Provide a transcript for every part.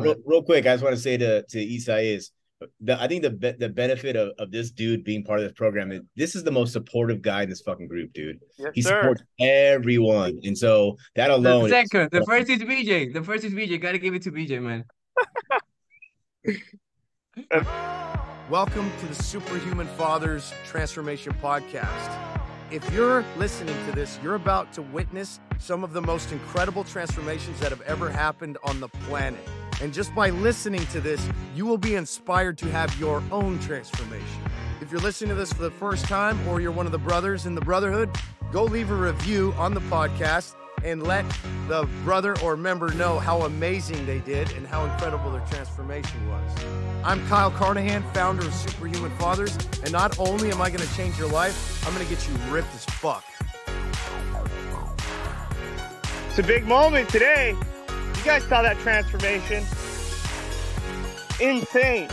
real, real quick, I just want to say to to Isaias the, I think the be- the benefit of, of this dude being part of this program is this is the most supportive guy in this fucking group, dude. Yes, he sir. supports everyone, and so that alone. The is- the first is BJ. The first is BJ. Gotta give it to BJ, man. Welcome to the Superhuman Fathers Transformation Podcast. If you're listening to this, you're about to witness some of the most incredible transformations that have ever happened on the planet. And just by listening to this, you will be inspired to have your own transformation. If you're listening to this for the first time or you're one of the brothers in the Brotherhood, go leave a review on the podcast and let the brother or member know how amazing they did and how incredible their transformation was. I'm Kyle Carnahan, founder of Superhuman Fathers, and not only am I going to change your life, I'm going to get you ripped as fuck. It's a big moment today. You guys saw that transformation. Insane.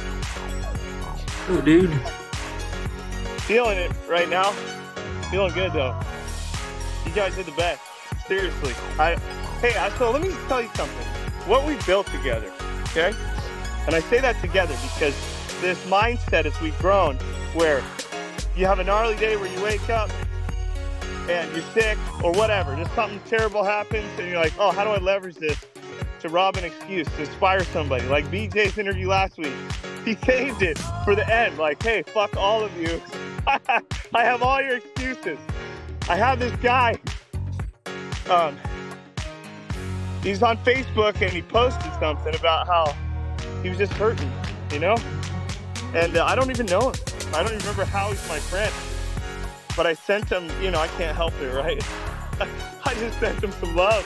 Oh, dude. Feeling it right now. Feeling good though. You guys did the best. Seriously. I hey, I, so let me tell you something. What we built together, okay? And I say that together because this mindset as we've grown where you have a gnarly day where you wake up and you're sick or whatever, just something terrible happens and you're like, oh, how do I leverage this to rob an excuse, to inspire somebody? Like BJ's interview last week. He saved it for the end. Like, hey, fuck all of you. I have all your excuses. I have this guy. Um, he's on Facebook and he posted something about how he was just hurting, you know? And uh, I don't even know him. I don't even remember how he's my friend. But I sent him, you know, I can't help it, right? I just sent him some love.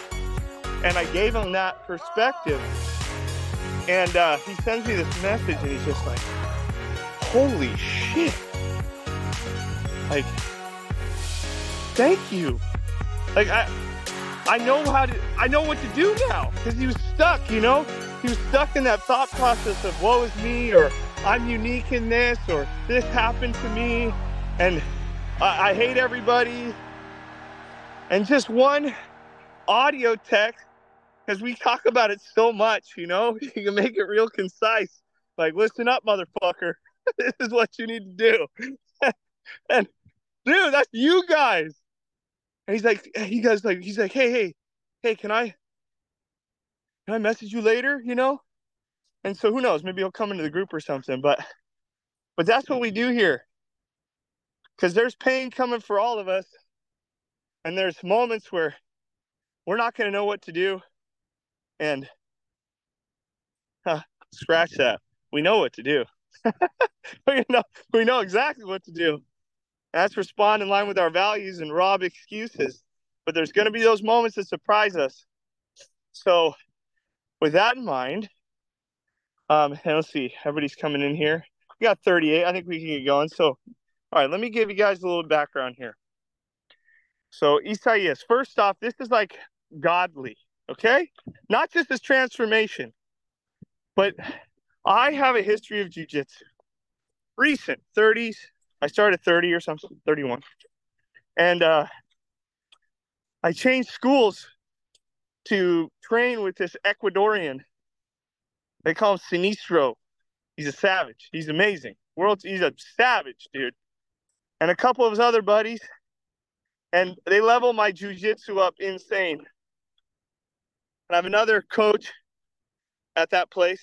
And I gave him that perspective. And uh, he sends me this message and he's just like, holy shit. Like, thank you. Like, I, I know how to, I know what to do now because he was stuck, you know? He was stuck in that thought process of woe is me or I'm unique in this or this happened to me and I, I hate everybody. And just one audio text, because we talk about it so much, you know, you can make it real concise. Like, listen up, motherfucker. this is what you need to do. and dude, that's you guys. And he's like, he goes like, he's like, hey, hey, hey, can I, can I message you later? You know? And so who knows? Maybe he'll come into the group or something. But, but that's what we do here. Because there's pain coming for all of us, and there's moments where we're not going to know what to do, and huh, scratch that. We know what to do. we know we know exactly what to do. That's respond in line with our values and rob excuses. But there's going to be those moments that surprise us. So, with that in mind, um, and let's see, everybody's coming in here. We got 38. I think we can get going. So, all right, let me give you guys a little background here. So, Isaias, first off, this is like godly, okay? Not just his transformation, but I have a history of jujitsu. Recent 30s. I started 30 or something, 31. And uh, I changed schools to train with this Ecuadorian. They call him Sinistro. He's a savage. He's amazing. World's he's a savage, dude. And a couple of his other buddies. And they level my jujitsu up insane. And I have another coach at that place.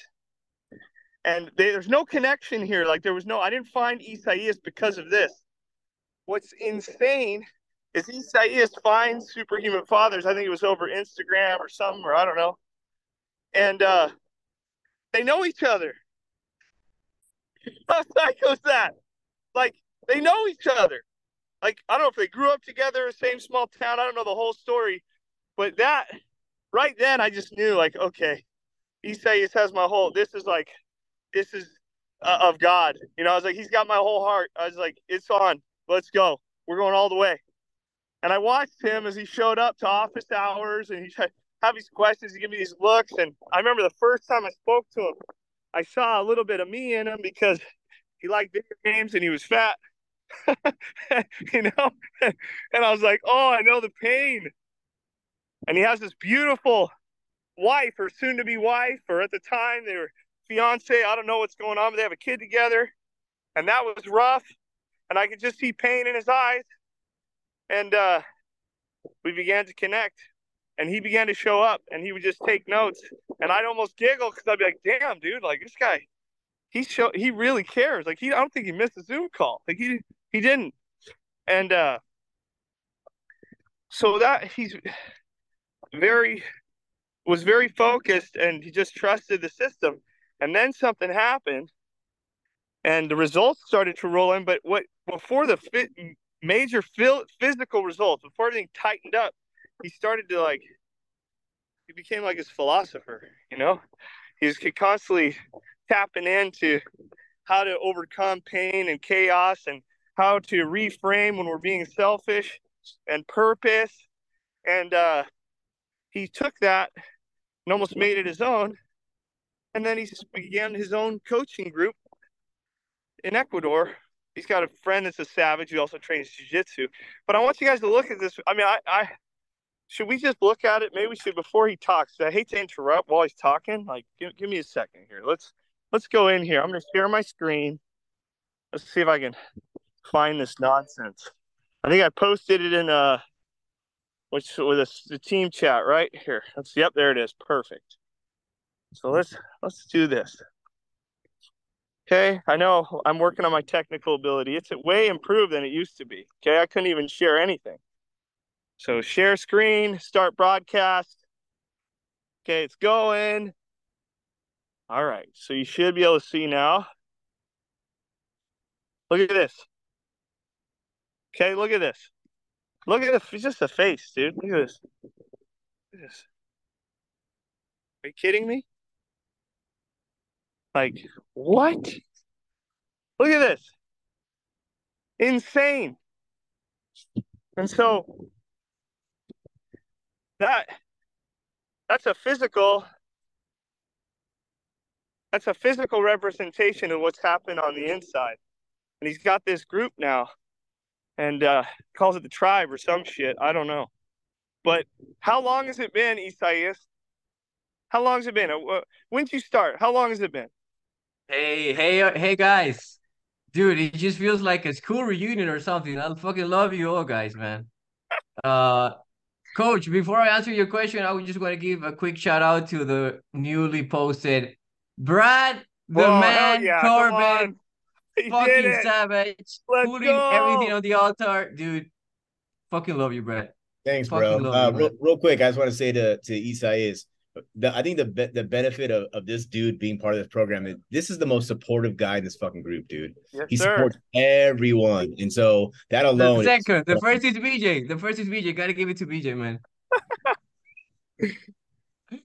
And they, there's no connection here. Like there was no, I didn't find Isaias because of this. What's insane is Isaias finds Superhuman Fathers. I think it was over Instagram or something, or I don't know. And uh, they know each other. How psycho is that? Like they know each other. Like I don't know if they grew up together, same small town. I don't know the whole story, but that right then I just knew like okay, Isaias has my whole. This is like this is uh, of God. You know, I was like he's got my whole heart. I was like it's on. Let's go. We're going all the way. And I watched him as he showed up to office hours and he have these questions, he give me these looks. And I remember the first time I spoke to him, I saw a little bit of me in him because he liked video games and he was fat. you know? and I was like, oh, I know the pain. And he has this beautiful wife or soon to be wife, or at the time they were fiance. I don't know what's going on, but they have a kid together. And that was rough. And I could just see pain in his eyes. And uh, we began to connect. And he began to show up and he would just take notes. And I'd almost giggle because I'd be like, damn, dude, like this guy, he show he really cares. Like he I don't think he missed a Zoom call. Like he he didn't. And uh so that he's very was very focused and he just trusted the system. And then something happened and the results started to roll in. But what before the fit, major physical results, before everything tightened up, he started to like, he became like his philosopher, you know? He was constantly tapping into how to overcome pain and chaos and how to reframe when we're being selfish and purpose. And uh, he took that and almost made it his own. And then he began his own coaching group in Ecuador. He's got a friend that's a savage who also trains jiu-jitsu. But I want you guys to look at this. I mean, I, I should we just look at it? Maybe we should before he talks. I hate to interrupt while he's talking. Like, give, give me a second here. Let's let's go in here. I'm going to share my screen. Let's see if I can find this nonsense. I think I posted it in uh which with the team chat right here. Let's yep, there it is. Perfect. So let's let's do this. Okay, I know I'm working on my technical ability. It's way improved than it used to be. Okay, I couldn't even share anything. So share screen, start broadcast. Okay, it's going. All right, so you should be able to see now. Look at this. Okay, look at this. Look at the just the face, dude. Look at this. Look at this. Are you kidding me? Like, what? Look at this. Insane. And so that that's a physical that's a physical representation of what's happened on the inside. And he's got this group now and uh, calls it the tribe or some shit. I don't know. But how long has it been, Isaias? How long has it been? Uh, when did you start? How long has it been? Hey, hey, uh, hey, guys. Dude, it just feels like a school reunion or something. I fucking love you all, guys, man. Uh, Coach, before I answer your question, I would just want to give a quick shout out to the newly posted Brad, the Whoa, man, yeah, Corbin, fucking savage, Let's putting go. everything on the altar, dude. Fucking love you, Brad. Thanks, fucking bro. Uh, you, real, real, quick, I just want to say to to Isaias the, I think the be- the benefit of, of this dude being part of this program is this is the most supportive guy in this fucking group, dude. Yes, he sir. supports everyone, and so that alone. The second, the first is BJ. The first is BJ. Gotta give it to BJ, man.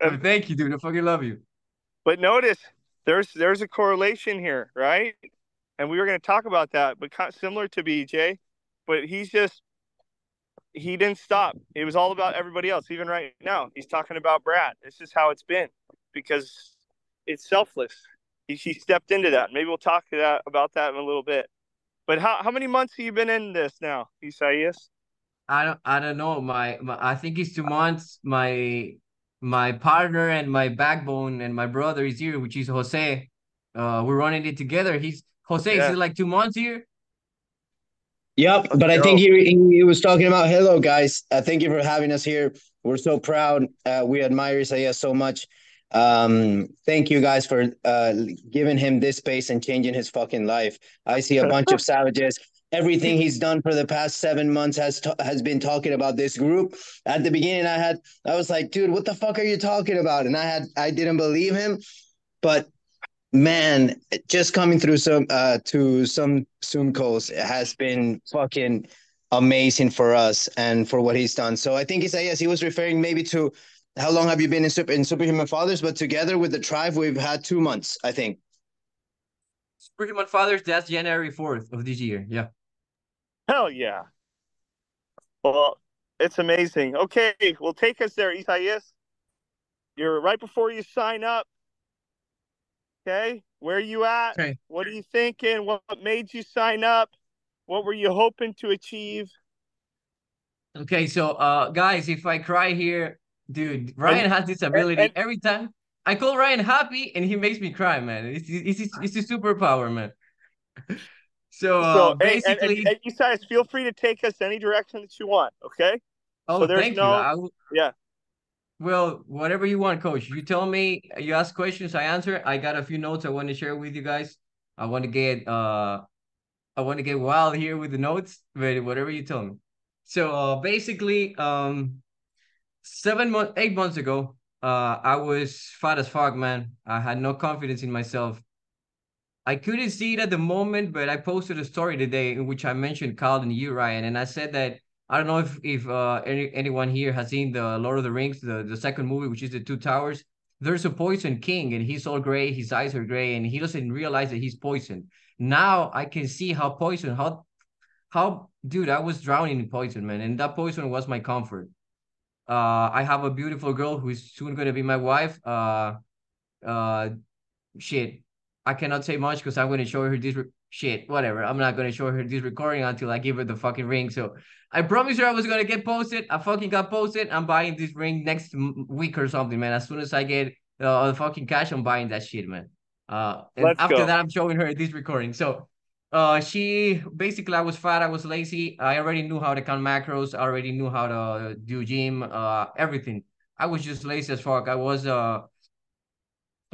thank you, dude. I fucking love you. But notice there's there's a correlation here, right? And we were going to talk about that, but similar to BJ, but he's just he didn't stop. It was all about everybody else. Even right now, he's talking about Brad. This is how it's been because it's selfless. He, he stepped into that. Maybe we'll talk that about that in a little bit. But how, how many months have you been in this now, Isaias? I don't I don't know. My, my I think it's two months. My my partner and my backbone and my brother is here, which is Jose. Uh, we're running it together. He's Jose. Yeah. Is it like two months here? Yep, but I think he, he was talking about hello guys. Uh, thank you for having us here. We're so proud. Uh, we admire Isaiah so much. Um, thank you guys for uh, giving him this space and changing his fucking life. I see a bunch of savages. Everything he's done for the past seven months has has been talking about this group. At the beginning, I had I was like, dude, what the fuck are you talking about? And I had I didn't believe him, but man, just coming through some uh to some Zoom calls has been fucking amazing for us and for what he's done. So I think he's yes, he was referring maybe to how long have you been in super in Superhuman Fathers, but together with the tribe, we've had two months, I think. Superhuman Fathers, that's January 4th of this year. Yeah. Hell yeah. Well, it's amazing. Okay, well take us there, Isaias. You're right before you sign up. Okay, where are you at? Okay. What are you thinking? What made you sign up? What were you hoping to achieve? Okay, so uh guys, if I cry here, dude, Ryan has this ability and, and, every time. I call Ryan happy and he makes me cry, man. It's it's it's, it's a superpower, man. so, uh, so basically, and, and, you guys feel free to take us any direction that you want. Okay. Oh, so thank no, you. yeah. Well, whatever you want, coach. You tell me, you ask questions, I answer. I got a few notes I want to share with you guys. I want to get uh I want to get wild here with the notes, but whatever you tell me. So uh basically, um seven months eight months ago, uh I was fat as fuck, man. I had no confidence in myself. I couldn't see it at the moment, but I posted a story today in which I mentioned Carl and you, Ryan, and I said that I don't know if if uh, any anyone here has seen the Lord of the Rings, the the second movie, which is the Two Towers. There's a poison king, and he's all gray. His eyes are gray, and he doesn't realize that he's poisoned. Now I can see how poison, how how dude, I was drowning in poison, man, and that poison was my comfort. Uh, I have a beautiful girl who is soon gonna be my wife. Uh, uh, shit, I cannot say much because I'm gonna show her this shit. Whatever, I'm not gonna show her this recording until I give her the fucking ring. So I promised her I was gonna get posted. I fucking got posted. I'm buying this ring next week or something, man. As soon as I get uh, the fucking cash, I'm buying that shit, man. Uh, and Let's after go. that, I'm showing her this recording. So, uh, she basically, I was fat, I was lazy. I already knew how to count macros. I already knew how to do gym, uh, everything. I was just lazy as fuck. I was uh,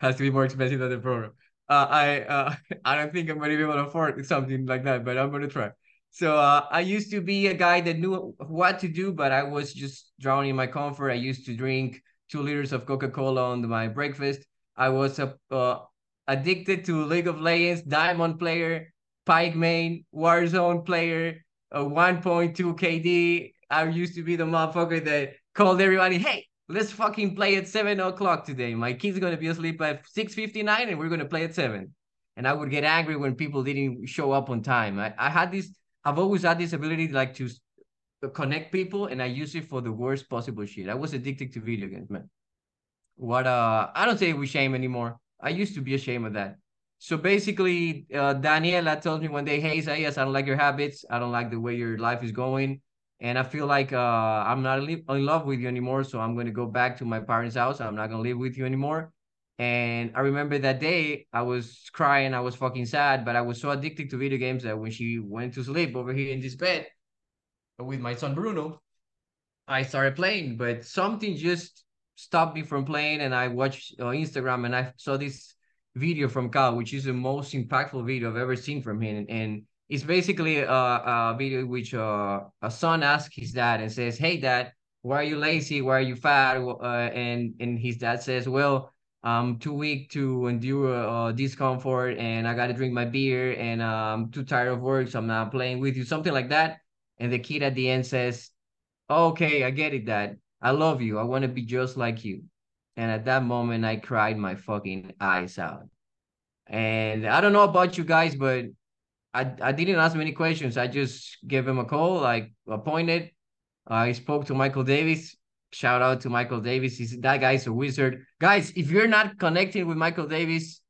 has to be more expensive than the program. Uh, I uh, I don't think I'm gonna be able to afford something like that, but I'm gonna try. So uh, I used to be a guy that knew what to do, but I was just drowning in my comfort. I used to drink two liters of Coca Cola on my breakfast. I was a, uh, addicted to League of Legends, Diamond player, Pyke main, Warzone player, a 1.2 KD. I used to be the motherfucker that called everybody, hey, let's fucking play at 7 o'clock today. My kid's to be asleep at 6.59 and we're to play at 7. And I would get angry when people didn't show up on time. I, I had this I've always had this ability like to connect people, and I use it for the worst possible shit. I was addicted to video games, man. What uh, I don't say we shame anymore. I used to be ashamed of that. So basically, uh, Daniela told me one day, "Hey, Isaias, I don't like your habits. I don't like the way your life is going, and I feel like uh, I'm not in love with you anymore. So I'm going to go back to my parents' house. I'm not going to live with you anymore." And I remember that day I was crying, I was fucking sad, but I was so addicted to video games that when she went to sleep over here in this bed with my son Bruno, I started playing. But something just stopped me from playing, and I watched uh, Instagram and I saw this video from Cal, which is the most impactful video I've ever seen from him. And it's basically a, a video which uh, a son asks his dad and says, "Hey, dad, why are you lazy? Why are you fat?" Uh, and and his dad says, "Well." I'm too weak to endure uh, discomfort and I got to drink my beer and uh, I'm too tired of work, so I'm not playing with you, something like that. And the kid at the end says, Okay, I get it, dad. I love you. I want to be just like you. And at that moment, I cried my fucking eyes out. And I don't know about you guys, but I, I didn't ask many questions. I just gave him a call, like appointed. I spoke to Michael Davis. Shout out to Michael Davis. He's that guy's a wizard. Guys, if you're not connecting with Michael Davis,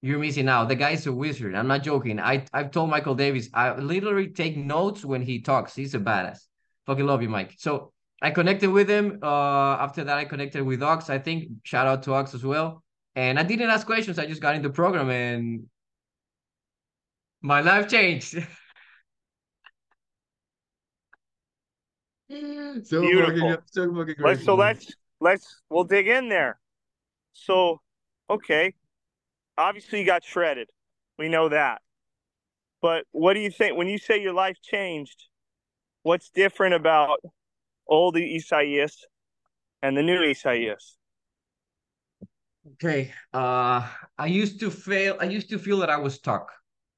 you're missing out. The guy's a wizard. I'm not joking. I I've told Michael Davis I literally take notes when he talks. He's a badass. Fucking love you, Mike. So I connected with him. Uh, after that, I connected with Ox. I think shout out to Ox as well. And I didn't ask questions. I just got in the program and my life changed. so Beautiful. Fucking, so fucking great. Let's, so let's let's we'll dig in there. So, okay, obviously you got shredded. We know that. But what do you think when you say your life changed? What's different about old Isaias and the new Isaias? Okay. Uh I used to feel I used to feel that I was stuck.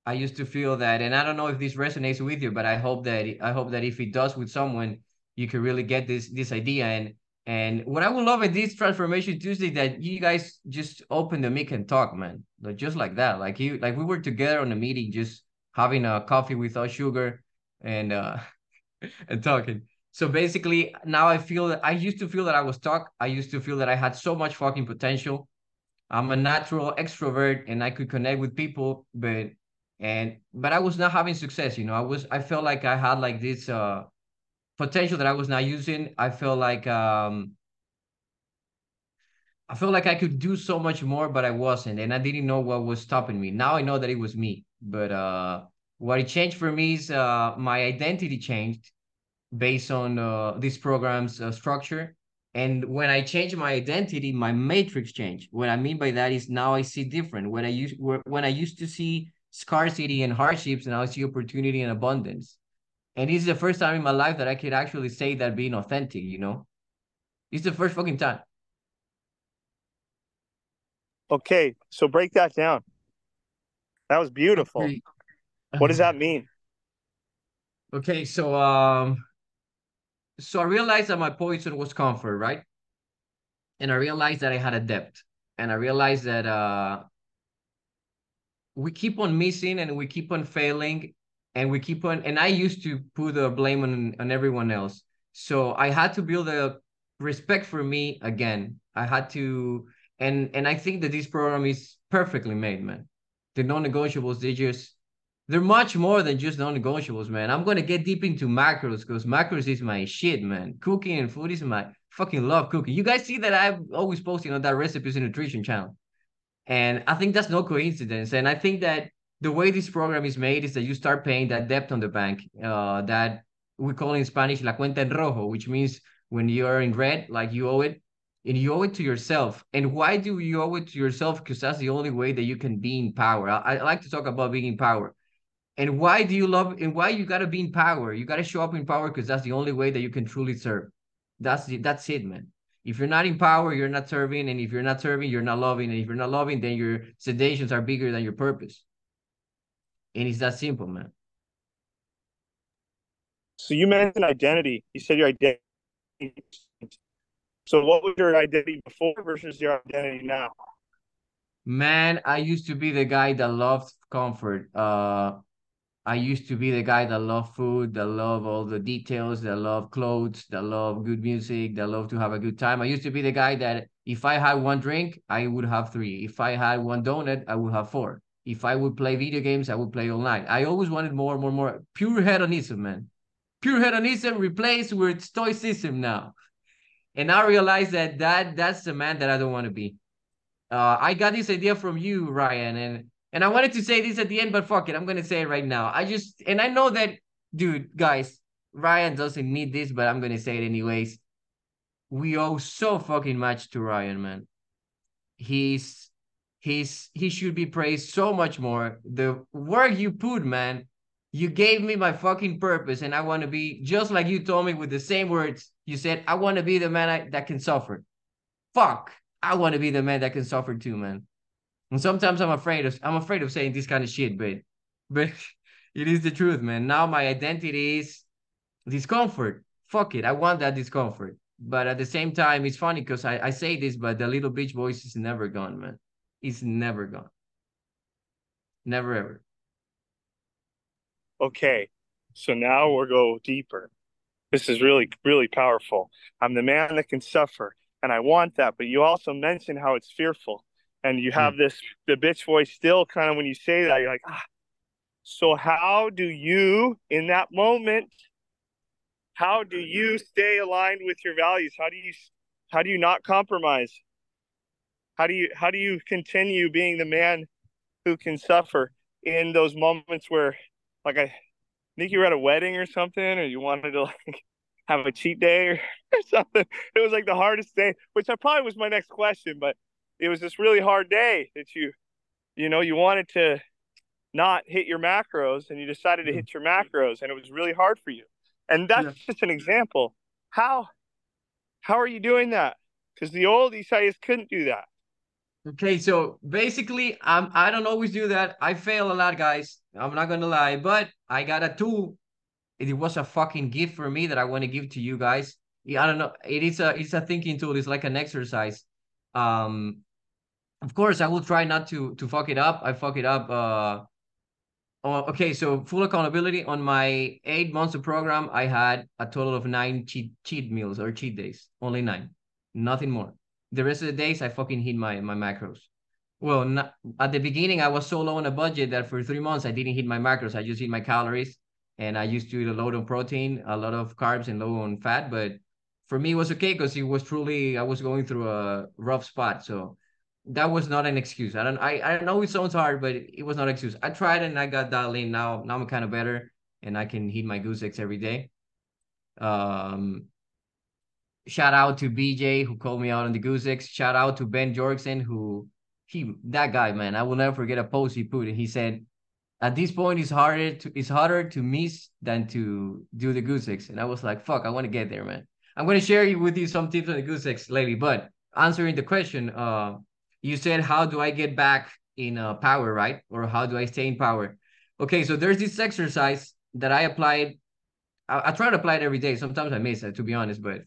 I used to feel that and I don't know if this resonates with you, but I hope that I hope that if it does with someone, you can really get this this idea and and what I would love in this transformation Tuesday that you guys just open the mic and talk, man. Like just like that. Like you like we were together on a meeting, just having a coffee without sugar and uh and talking. So basically now I feel that I used to feel that I was stuck. I used to feel that I had so much fucking potential. I'm a natural extrovert and I could connect with people, but and but I was not having success, you know. I was I felt like I had like this uh potential that I was not using. I felt like um I felt like I could do so much more, but I wasn't, and I didn't know what was stopping me. Now I know that it was me, but uh, what it changed for me is uh, my identity changed based on uh, this program's uh, structure. And when I change my identity, my matrix changed. What I mean by that is now I see different. When I used when I used to see scarcity and hardships, and I see opportunity and abundance. And this is the first time in my life that I could actually say that being authentic. You know, it's the first fucking time. Okay, so break that down. That was beautiful. Okay. What does that mean? Okay, so um so I realized that my poison was comfort, right? And I realized that I had a depth. And I realized that uh we keep on missing and we keep on failing and we keep on and I used to put the blame on, on everyone else. So I had to build a respect for me again. I had to and and I think that this program is perfectly made, man. The non-negotiables, they just they're much more than just non-negotiables, man. I'm gonna get deep into macros because macros is my shit, man. Cooking and food is my fucking love cooking. You guys see that I'm always posting on that recipes and nutrition channel. And I think that's no coincidence. And I think that the way this program is made is that you start paying that debt on the bank, uh, that we call in Spanish la cuenta en rojo, which means when you're in red, like you owe it, and you owe it to yourself. And why do you owe it to yourself? Because that's the only way that you can be in power. I, I like to talk about being in power and why do you love and why you gotta be in power? You gotta show up in power because that's the only way that you can truly serve. That's the, that's it, man. If you're not in power, you're not serving, and if you're not serving, you're not loving, and if you're not loving, then your sedations are bigger than your purpose. And it's that simple, man. So you mentioned identity. You said your identity. So what was your identity before versus your identity now? Man, I used to be the guy that loved comfort. Uh, I used to be the guy that loved food, that loved all the details, that loved clothes, that loved good music, that loved to have a good time. I used to be the guy that if I had one drink, I would have three. If I had one donut, I would have four. If I would play video games, I would play night. I always wanted more, more, more. Pure hedonism, man. Pure hedonism replaced with stoicism now. And I realized that, that that's the man that I don't want to be. Uh, I got this idea from you, Ryan, and and I wanted to say this at the end, but fuck it, I'm gonna say it right now. I just and I know that, dude, guys, Ryan doesn't need this, but I'm gonna say it anyways. We owe so fucking much to Ryan, man. He's he's he should be praised so much more. The work you put, man, you gave me my fucking purpose, and I want to be just like you told me with the same words. You said, I want to be the man I, that can suffer. Fuck, I want to be the man that can suffer too, man. And sometimes I'm afraid of I'm afraid of saying this kind of shit, but but it is the truth, man. Now my identity is discomfort. Fuck it. I want that discomfort. But at the same time, it's funny because I, I say this, but the little bitch voice is never gone, man. It's never gone. Never ever. Okay. So now we'll go deeper. This is really, really powerful. I'm the man that can suffer, and I want that. But you also mentioned how it's fearful and you have mm. this the bitch voice still kind of when you say that you're like ah. So how do you in that moment how do you stay aligned with your values? How do you how do you not compromise? How do you how do you continue being the man who can suffer in those moments where like i think you were at a wedding or something or you wanted to like have a cheat day or, or something? It was like the hardest day which i probably was my next question but it was this really hard day that you you know you wanted to not hit your macros and you decided to hit your macros and it was really hard for you. And that's yeah. just an example. How how are you doing that? Because the old Isaias couldn't do that. Okay so basically i'm i don't always do that. I fail a lot guys. I'm not gonna lie but i got a tool. It was a fucking gift for me that i want to give to you guys. I don't know. It is a it's a thinking tool. It's like an exercise. Um of course i will try not to to fuck it up i fuck it up uh oh, okay so full accountability on my eight months of program i had a total of nine cheat cheat meals or cheat days only nine nothing more the rest of the days i fucking hit my my macros well not, at the beginning i was so low on a budget that for three months i didn't hit my macros i just hit my calories and I used to eat a lot of protein, a lot of carbs, and low on fat. But for me, it was okay because it was truly I was going through a rough spot. So that was not an excuse. I don't I, I know it sounds hard, but it was not an excuse. I tried and I got dialed in. Now now I'm kind of better and I can eat my goose eggs every day. Um shout out to BJ who called me out on the goose eggs. Shout out to Ben Jorgensen who he that guy, man. I will never forget a post he put. And he said, at this point it's harder to it's harder to miss than to do the goose eggs. And I was like, fuck, I want to get there, man. I'm gonna share with you some tips on the goose eggs lately, but answering the question, uh you said how do i get back in uh, power right? Or how do i stay in power? Okay so there's this exercise that i applied i, I try to apply it every day. Sometimes i miss it to be honest but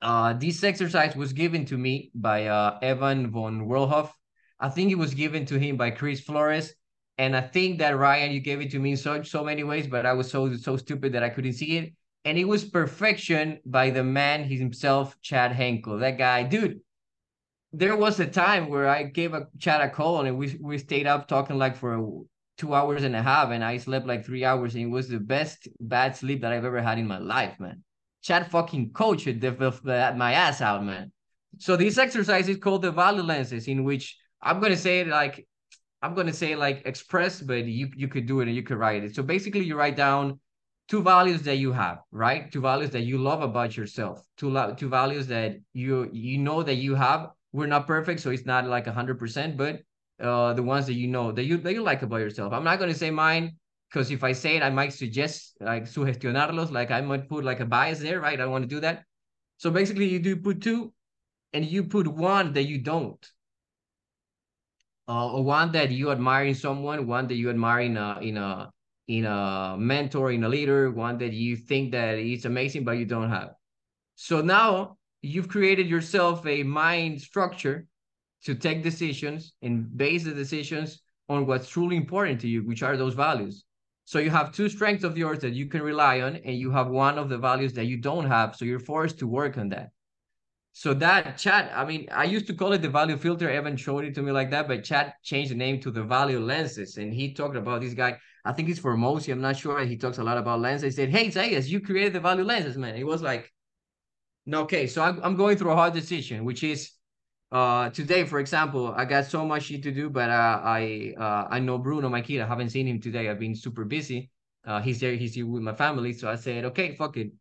uh this exercise was given to me by uh evan von Werlhof. i think it was given to him by chris flores. And i think that ryan you gave it to me in so so many ways but i was so so stupid that i couldn't see it. And it was perfection by the man himself chad henkel. That guy dude there was a time where I gave a Chad a call and we we stayed up talking like for two hours and a half, and I slept like three hours, and it was the best bad sleep that I've ever had in my life, man. Chad fucking coach the, my ass out, man. So this exercise is called the value lenses, in which I'm gonna say it like I'm gonna say like express, but you you could do it and you could write it. So basically, you write down two values that you have, right? Two values that you love about yourself. Two two values that you you know that you have we're not perfect, so it's not like hundred percent, but uh, the ones that you know that you that you like about yourself. I'm not gonna say mine because if I say it, I might suggest like sugestionarlos, like I might put like a bias there, right? I want to do that. So basically, you do put two, and you put one that you don't, uh, or one that you admire in someone, one that you admire in a in a in a mentor, in a leader, one that you think that is amazing, but you don't have. So now you've created yourself a mind structure to take decisions and base the decisions on what's truly important to you, which are those values. So you have two strengths of yours that you can rely on, and you have one of the values that you don't have. So you're forced to work on that. So that Chad, I mean, I used to call it the value filter. Evan showed it to me like that, but Chad changed the name to the value lenses. And he talked about this guy, I think it's Hormozi, I'm not sure. He talks a lot about lenses. He said, Hey, Zayas, you created the value lenses, man. It was like, Okay, so I'm, I'm going through a hard decision, which is uh today, for example, I got so much shit to do, but uh, I uh, I know Bruno, my kid. I haven't seen him today. I've been super busy. Uh, he's there. He's here with my family. So I said, okay, fuck it.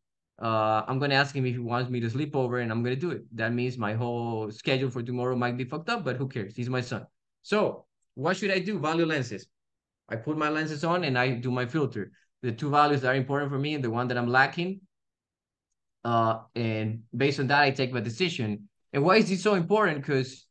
Uh, I'm gonna ask him if he wants me to sleep over, and I'm gonna do it. That means my whole schedule for tomorrow might be fucked up, but who cares? He's my son. So what should I do? Value lenses. I put my lenses on and I do my filter. The two values that are important for me and the one that I'm lacking, uh, and based on that, I take my decision. And why is this so important? Because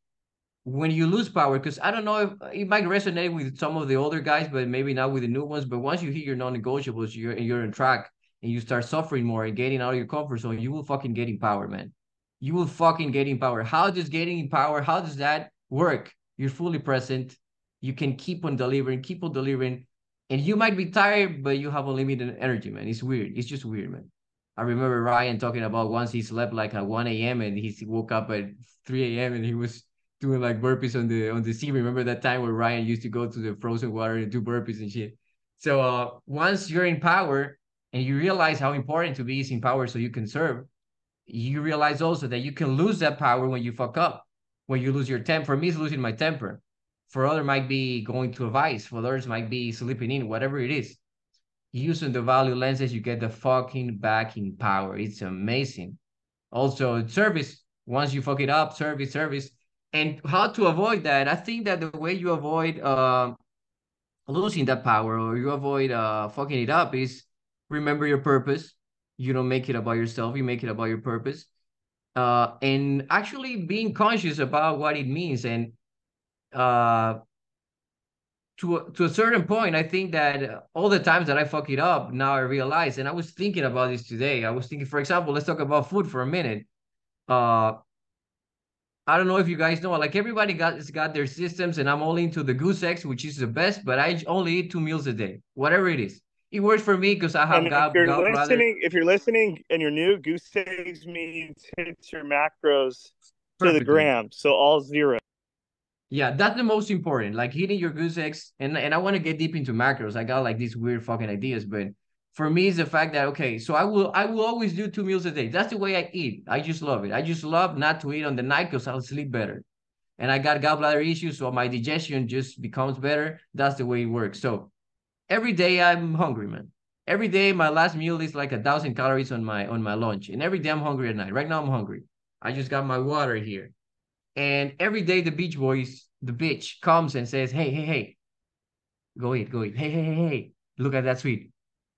when you lose power, because I don't know if it might resonate with some of the older guys, but maybe not with the new ones. But once you hit your non-negotiables, you're you're in track and you start suffering more and getting out of your comfort zone, you will fucking get in power, man. You will fucking get in power. How does getting in power? How does that work? You're fully present. You can keep on delivering, keep on delivering, and you might be tired, but you have unlimited energy, man. It's weird. It's just weird, man. I remember Ryan talking about once he slept like at 1 a.m. and he woke up at 3 a.m. and he was doing like burpees on the on the sea. Remember that time where Ryan used to go to the frozen water and do burpees and shit. So uh, once you're in power and you realize how important to be is in power so you can serve, you realize also that you can lose that power when you fuck up, when you lose your temper. For me, it's losing my temper. For other might be going to a vice. For others might be sleeping in, whatever it is using the value lenses, you get the fucking backing power. It's amazing. Also, service. Once you fuck it up, service, service. And how to avoid that? I think that the way you avoid uh, losing that power or you avoid uh, fucking it up is remember your purpose. You don't make it about yourself. You make it about your purpose. Uh, and actually being conscious about what it means and uh, to a, to a certain point, I think that all the times that I fuck it up, now I realize, and I was thinking about this today. I was thinking, for example, let's talk about food for a minute. Uh, I don't know if you guys know, like everybody got got their systems, and I'm only into the goose eggs, which is the best, but I only eat two meals a day, whatever it is. It works for me because I have got. If you're listening, if you're listening and you're new, goose eggs means hits your macros to the gram, so all zero. Yeah, that's the most important. Like hitting your goose eggs, and and I want to get deep into macros. I got like these weird fucking ideas, but for me, it's the fact that okay, so I will I will always do two meals a day. That's the way I eat. I just love it. I just love not to eat on the night because I'll sleep better. And I got gallbladder issues, so my digestion just becomes better. That's the way it works. So every day I'm hungry, man. Every day my last meal is like a thousand calories on my on my lunch, and every day I'm hungry at night. Right now I'm hungry. I just got my water here, and every day the bitch voice, the bitch comes and says, "Hey, hey, hey, go eat, go eat. Hey, hey, hey, hey, look at that sweet."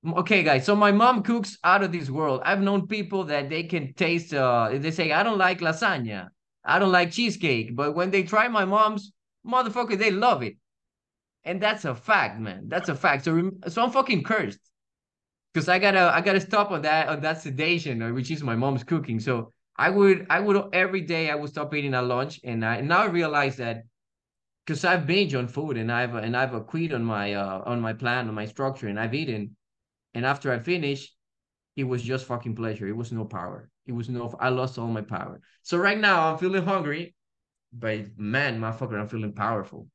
Okay, guys. So my mom cooks out of this world. I've known people that they can taste. Uh, they say I don't like lasagna, I don't like cheesecake, but when they try my mom's, motherfucker, they love it and that's a fact, man. That's a fact. So, so I'm fucking cursed because I gotta, I gotta stop on that, on that sedation, uh, which is my mom's cooking. So I would, I would every day I would stop eating at lunch, and I now I realize that because I've binge on food and I've and I've quit on my uh on my plan on my structure and I've eaten, and after I finish, it was just fucking pleasure. It was no power. It was no. I lost all my power. So right now I'm feeling hungry, but man, motherfucker, I'm feeling powerful.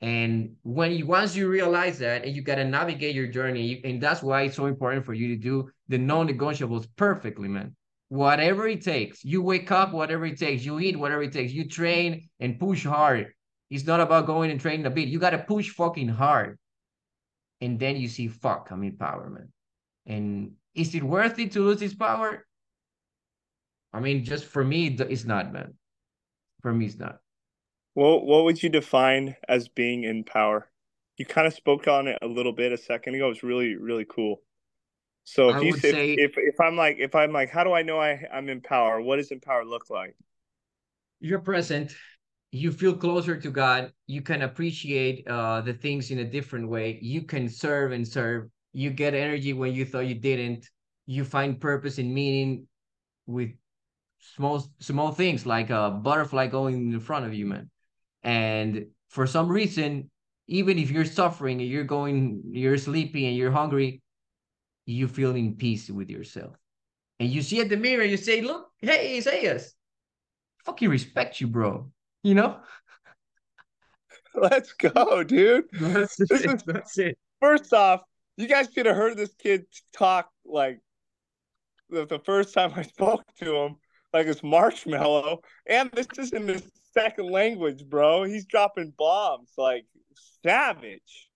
And when you once you realize that and you got to navigate your journey, and that's why it's so important for you to do the non-negotiables perfectly, man. Whatever it takes, you wake up, whatever it takes, you eat, whatever it takes, you train and push hard. It's not about going and training a bit. You got to push fucking hard. And then you see, fuck, I'm in power, man. And is it worth it to lose this power? I mean, just for me, it's not, man. For me, it's not. What what would you define as being in power? You kind of spoke on it a little bit a second ago. It was really really cool. So if I you if, say, if if I'm like if I'm like how do I know I I'm in power? What does in power look like? You're present. You feel closer to God. You can appreciate uh, the things in a different way. You can serve and serve. You get energy when you thought you didn't. You find purpose and meaning with small small things like a butterfly going in front of you, man. And for some reason, even if you're suffering and you're going, you're sleepy and you're hungry, you feel in peace with yourself. And you see at the mirror, you say, look, hey, Isaias, fucking respect you, bro. You know? Let's go, dude. That's it. Is, That's it. First off, you guys should have heard this kid talk like the, the first time I spoke to him, like it's marshmallow. And this is in his second language, bro. He's dropping bombs like savage.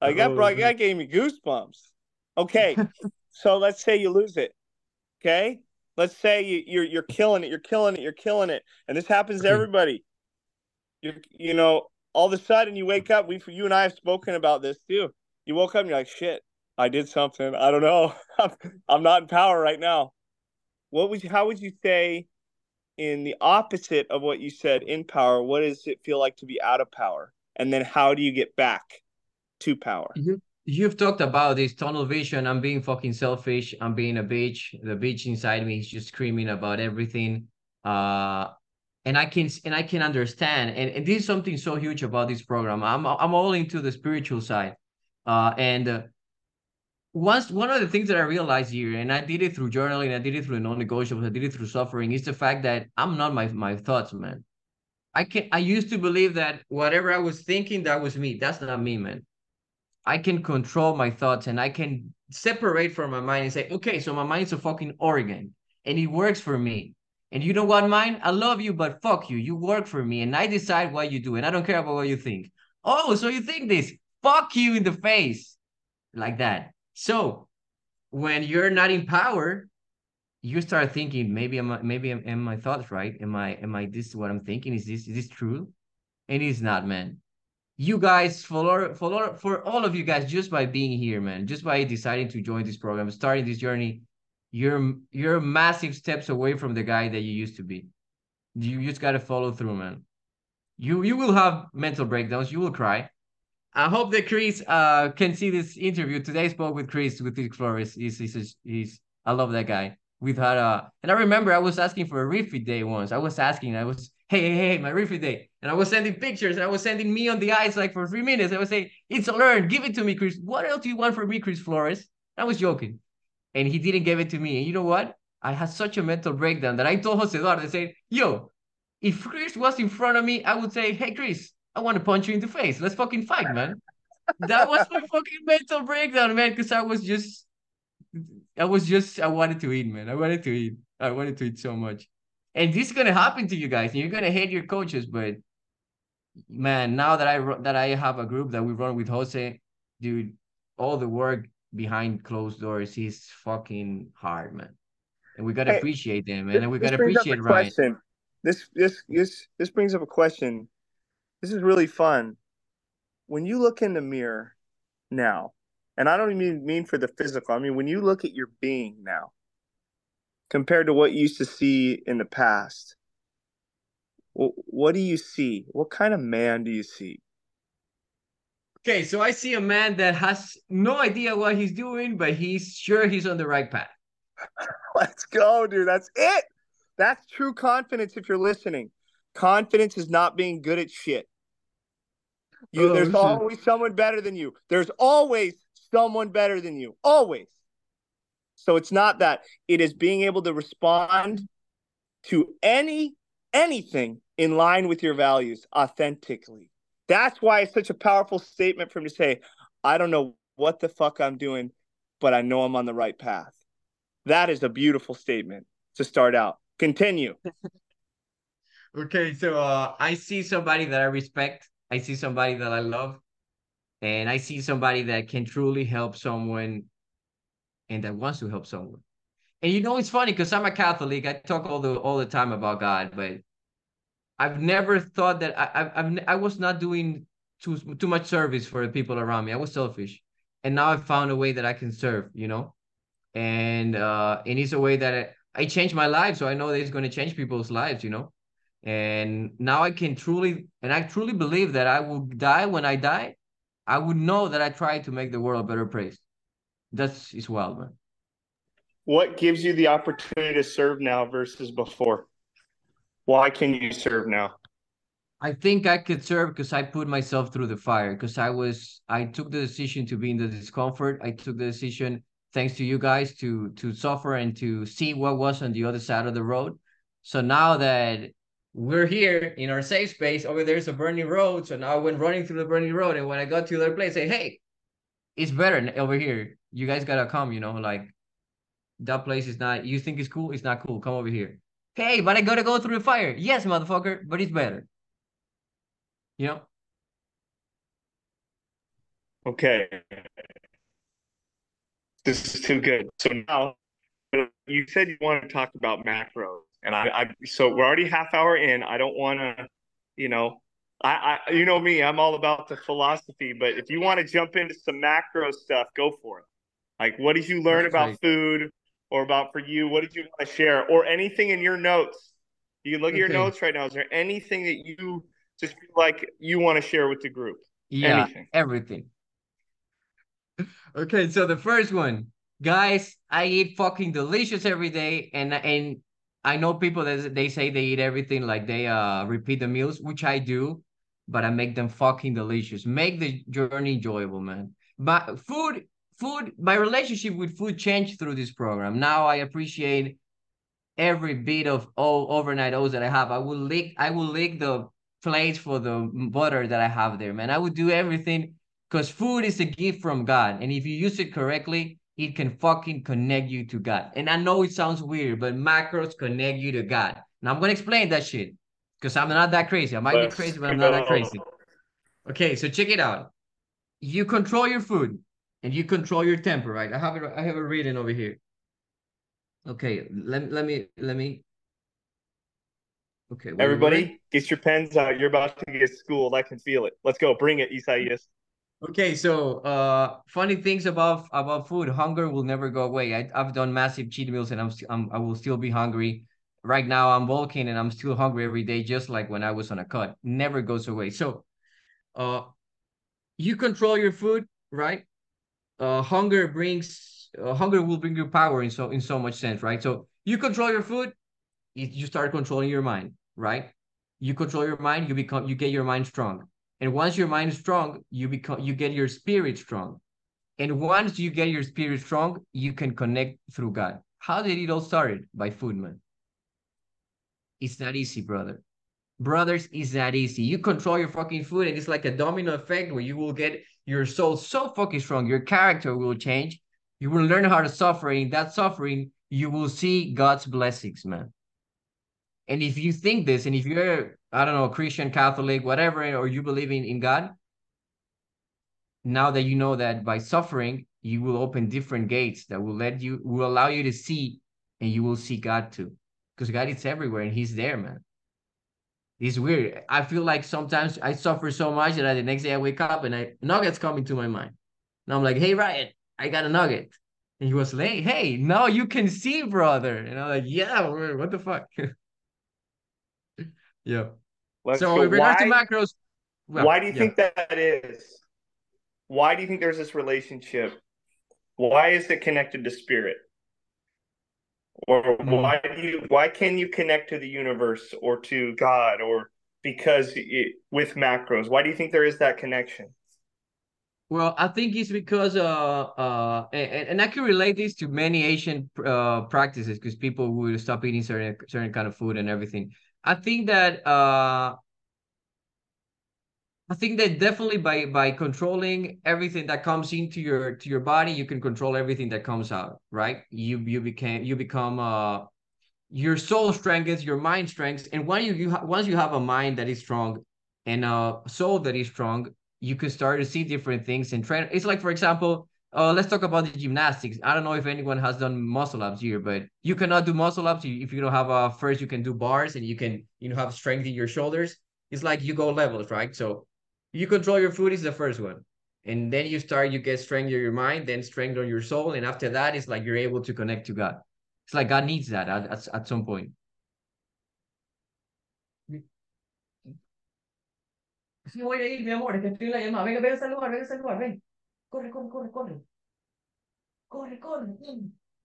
Like that, oh, bro, that gave me goosebumps. Okay, so let's say you lose it. Okay, let's say you, you're you're killing it, you're killing it, you're killing it, and this happens to everybody. You you know, all of a sudden you wake up. We you and I have spoken about this too. You woke up and you're like, shit, I did something. I don't know. I'm, I'm not in power right now. What would you? How would you say? in the opposite of what you said in power, what does it feel like to be out of power? And then how do you get back to power? You, you've talked about this tunnel vision. I'm being fucking selfish. I'm being a bitch. The bitch inside me is just screaming about everything. Uh, and I can and I can understand. And, and this is something so huge about this program. I'm I'm all into the spiritual side. Uh, and uh, once one of the things that I realized here, and I did it through journaling, I did it through non-negotiables, I did it through suffering, is the fact that I'm not my my thoughts, man. I can I used to believe that whatever I was thinking, that was me. That's not me, man. I can control my thoughts and I can separate from my mind and say, okay, so my mind's a fucking organ and it works for me. And you know what, mine? I love you, but fuck you. You work for me and I decide what you do and I don't care about what you think. Oh, so you think this? Fuck you in the face. Like that. So when you're not in power, you start thinking, maybe am maybe am, am my thoughts right? Am I am I this what I'm thinking? Is this is this true? And it's not, man. You guys, for for for all of you guys, just by being here, man, just by deciding to join this program, starting this journey, you're you're massive steps away from the guy that you used to be. You just gotta follow through, man. You you will have mental breakdowns. You will cry. I hope that Chris uh can see this interview. Today I spoke with Chris with the Flores. He's, he's he's I love that guy. We've had uh and I remember I was asking for a refeed day once. I was asking, I was hey hey hey my refeed day, and I was sending pictures and I was sending me on the ice like for three minutes. I was saying it's learned, give it to me, Chris. What else do you want from me, Chris Flores? I was joking, and he didn't give it to me. And you know what? I had such a mental breakdown that I told Jose Eduardo, I said, yo, if Chris was in front of me, I would say, hey Chris, I want to punch you in the face. Let's fucking fight, man. that was my fucking mental breakdown, man, because I was just I was just I wanted to eat, man. I wanted to eat. I wanted to eat so much. And this is gonna happen to you guys. And you're gonna hate your coaches, but man, now that I that I have a group that we run with Jose, dude, all the work behind closed doors is fucking hard, man. And we gotta hey, appreciate them, man. And we gotta appreciate Ryan. Question. This this this this brings up a question. This is really fun. When you look in the mirror now, and I don't even mean for the physical. I mean when you look at your being now, compared to what you used to see in the past, what do you see? What kind of man do you see? Okay, so I see a man that has no idea what he's doing, but he's sure he's on the right path. Let's go, dude. That's it. That's true confidence if you're listening. Confidence is not being good at shit. You, oh, there's shit. always someone better than you. There's always someone better than you. Always. So it's not that. It is being able to respond to any anything in line with your values authentically. That's why it's such a powerful statement for him to say, I don't know what the fuck I'm doing, but I know I'm on the right path. That is a beautiful statement to start out. Continue. okay, so uh, I see somebody that I respect. I see somebody that I love. And I see somebody that can truly help someone and that wants to help someone. And you know, it's funny because I'm a Catholic. I talk all the all the time about God, but I've never thought that I I've, I was not doing too too much service for the people around me. I was selfish, and now I've found a way that I can serve. You know, and uh, and it's a way that I, I changed my life, so I know that it's going to change people's lives. You know, and now I can truly and I truly believe that I will die when I die. I would know that I tried to make the world a better place. That's is wild, man what gives you the opportunity to serve now versus before? Why can you serve now? I think I could serve because I put myself through the fire because I was I took the decision to be in the discomfort. I took the decision thanks to you guys to to suffer and to see what was on the other side of the road. So now that we're here in our safe space, over there's a burning road. So now I went running through the burning road. And when I got to the other place, I say, hey, it's better over here. You guys gotta come, you know, like that place is not you think it's cool it's not cool. Come over here. Hey but i gotta go through the fire. Yes motherfucker but it's better. You know? Okay. This is too good. So now you said you want to talk about macros and I, I so we're already half hour in. I don't want to you know I, I you know me i'm all about the philosophy but if you want to jump into some macro stuff go for it like what did you learn That's about right. food or about for you? What did you want to share or anything in your notes? You can look okay. at your notes right now. Is there anything that you just feel like you want to share with the group? Yeah, anything. everything. okay, so the first one, guys, I eat fucking delicious every day, and and I know people that they say they eat everything like they uh repeat the meals, which I do, but I make them fucking delicious. Make the journey enjoyable, man. But food food, my relationship with food changed through this program. Now I appreciate every bit of all overnight oats that I have. I will lick, I will lick the plates for the butter that I have there, man. I would do everything because food is a gift from God. And if you use it correctly, it can fucking connect you to God. And I know it sounds weird, but macros connect you to God. Now I'm gonna explain that shit because I'm not that crazy. I might Let's be crazy, but I'm not that crazy. Okay, so check it out. You control your food and you control your temper, right? I have it. I have it written over here. Okay, let let me let me. Okay, everybody, get your pens out. You're about to get schooled. I can feel it. Let's go. Bring it, Isaias. Okay, so uh, funny things about about food. Hunger will never go away. I, I've done massive cheat meals, and I'm, I'm I will still be hungry. Right now, I'm bulking, and I'm still hungry every day, just like when I was on a cut. Never goes away. So, uh, you control your food, right? uh, hunger brings uh, hunger will bring you power in so in so much sense, right? So you control your food, you start controlling your mind, right? You control your mind, you become you get your mind strong, and once your mind is strong, you become you get your spirit strong, and once you get your spirit strong, you can connect through God. How did it all started? By food, man. It's not easy, brother, brothers, is that easy. You control your fucking food, and it's like a domino effect where you will get your soul so fucking strong, your character will change. You will learn how to suffer. And that suffering, you will see God's blessings, man. And if you think this, and if you're, I don't know, Christian, Catholic, whatever, or you believe in, in God, now that you know that by suffering, you will open different gates that will let you, will allow you to see, and you will see God too. Because God is everywhere and He's there, man. It's weird. I feel like sometimes I suffer so much that the next day I wake up and I nuggets come into my mind. And I'm like, hey Ryan, I got a nugget. And he was like, hey, now you can see, brother. And I'm like, yeah, what the fuck? yeah. Let's so regards why, to macros, well, why do you yeah. think that is? Why do you think there's this relationship? Why is it connected to spirit? or mm. why do you why can you connect to the universe or to god or because it, with macros why do you think there is that connection well i think it's because uh uh and, and i can relate this to many asian uh practices because people would stop eating certain certain kind of food and everything i think that uh I think that definitely by by controlling everything that comes into your to your body, you can control everything that comes out. Right? You you became you become uh your soul strengthens, your mind strengths, and when you you once you have a mind that is strong and a soul that is strong, you can start to see different things and train. It's like for example, uh, let's talk about the gymnastics. I don't know if anyone has done muscle ups here, but you cannot do muscle ups if you don't have a first. You can do bars and you can you know have strength in your shoulders. It's like you go levels, right? So you control your food is the first one and then you start you get strength in your mind then strength on your soul and after that it's like you're able to connect to god it's like god needs that at, at, at some point Sí, voy a ir, mi amor, que estoy en la llamada. Venga, saludar, saludar. Corre, corre, corre, corre. Corre, corre.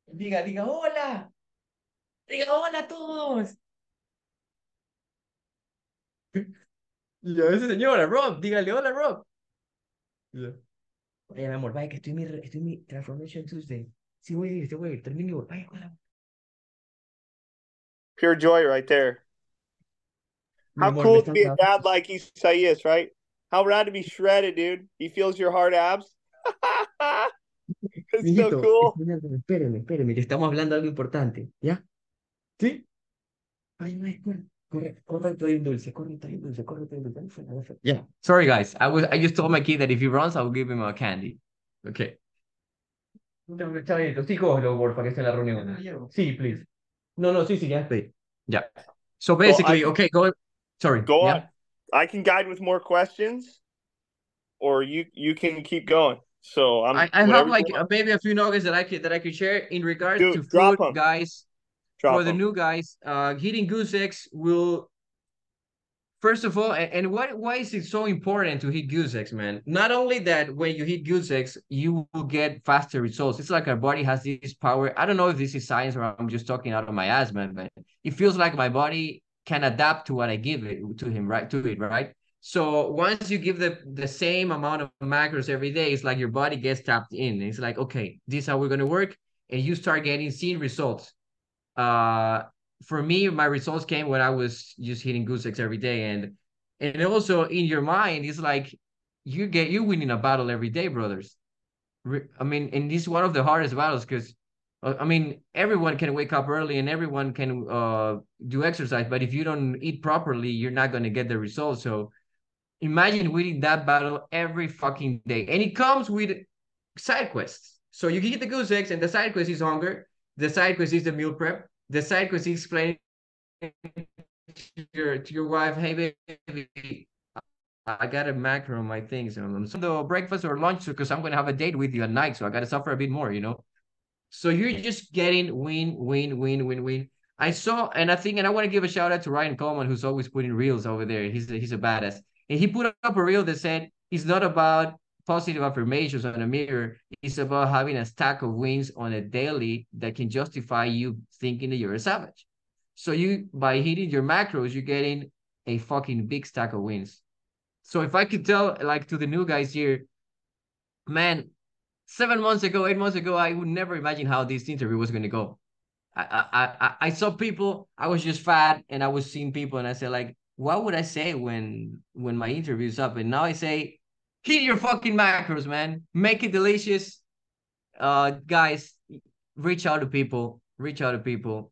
Diga, diga, hola. Diga, hola a todos. Y a veces, señora, Rob, dígale hola, Rob. Oye, mi amor, vaya, que estoy en mi, estoy en mi Transformation Tuesday. Sí, voy a ir, sí, voy a ir. Termino, vaya, hola. Pure joy right there. How amor, cool to be a dad like Isaias, right? How rad to be shredded, dude. He feels your hard abs. Mijito, so cool. Espérame, espérame, que estamos hablando de algo importante, ¿ya? ¿Sí? Ay, no, espera. Yeah. Sorry, guys. I was I just told my kid that if he runs, I will give him a candy. Okay. Sí, cógelo, porfa, que está en la reunión. Sí, please. No, no, sí, sí, ya estoy. Yeah. So basically, okay, go. Sorry. Go yeah. on. I can guide with more questions, or you you can keep going. So I'm. I, I have like maybe a few nuggets that I could that I could share in regards Dude, to food, guys. Drop for the new guys, uh, hitting goose eggs will First of all, and, and what why is it so important to hit goose eggs, man? Not only that, when you hit goose eggs, you will get faster results. It's like our body has this power. I don't know if this is science or I'm just talking out of my ass, man, but it feels like my body can adapt to what I give it to him, right? To it, right? So once you give the the same amount of macros every day, it's like your body gets tapped in. It's like, okay, this is how we're gonna work, and you start getting seeing results uh, for me, my results came when I was just hitting goose eggs every day, and and also in your mind, it's like you get you winning a battle every day, brothers. I mean, and this is one of the hardest battles because uh, I mean everyone can wake up early and everyone can uh do exercise, but if you don't eat properly, you're not gonna get the results. So imagine winning that battle every fucking day, and it comes with side quests. So you get the goose eggs, and the side quest is hunger. The side quest is the meal prep the side quest is explaining to your to your wife, hey baby, I got a macro on my things. And I'm the breakfast or lunch because I'm gonna have a date with you at night, so I gotta suffer a bit more, you know. So you're just getting win, win, win, win, win. I saw, and I think, and I want to give a shout out to Ryan Coleman, who's always putting reels over there. He's a, he's a badass, and he put up a reel that said it's not about positive affirmations on a mirror It's about having a stack of wins on a daily that can justify you thinking that you're a savage. So you by hitting your macros, you're getting a fucking big stack of wins. So if I could tell like to the new guys here, man, seven months ago, eight months ago, I would never imagine how this interview was gonna go. I I I, I saw people, I was just fat and I was seeing people and I said like what would I say when when my interview's up? And now I say, hit your fucking macros, man. Make it delicious. Uh, guys, reach out to people. Reach out to people.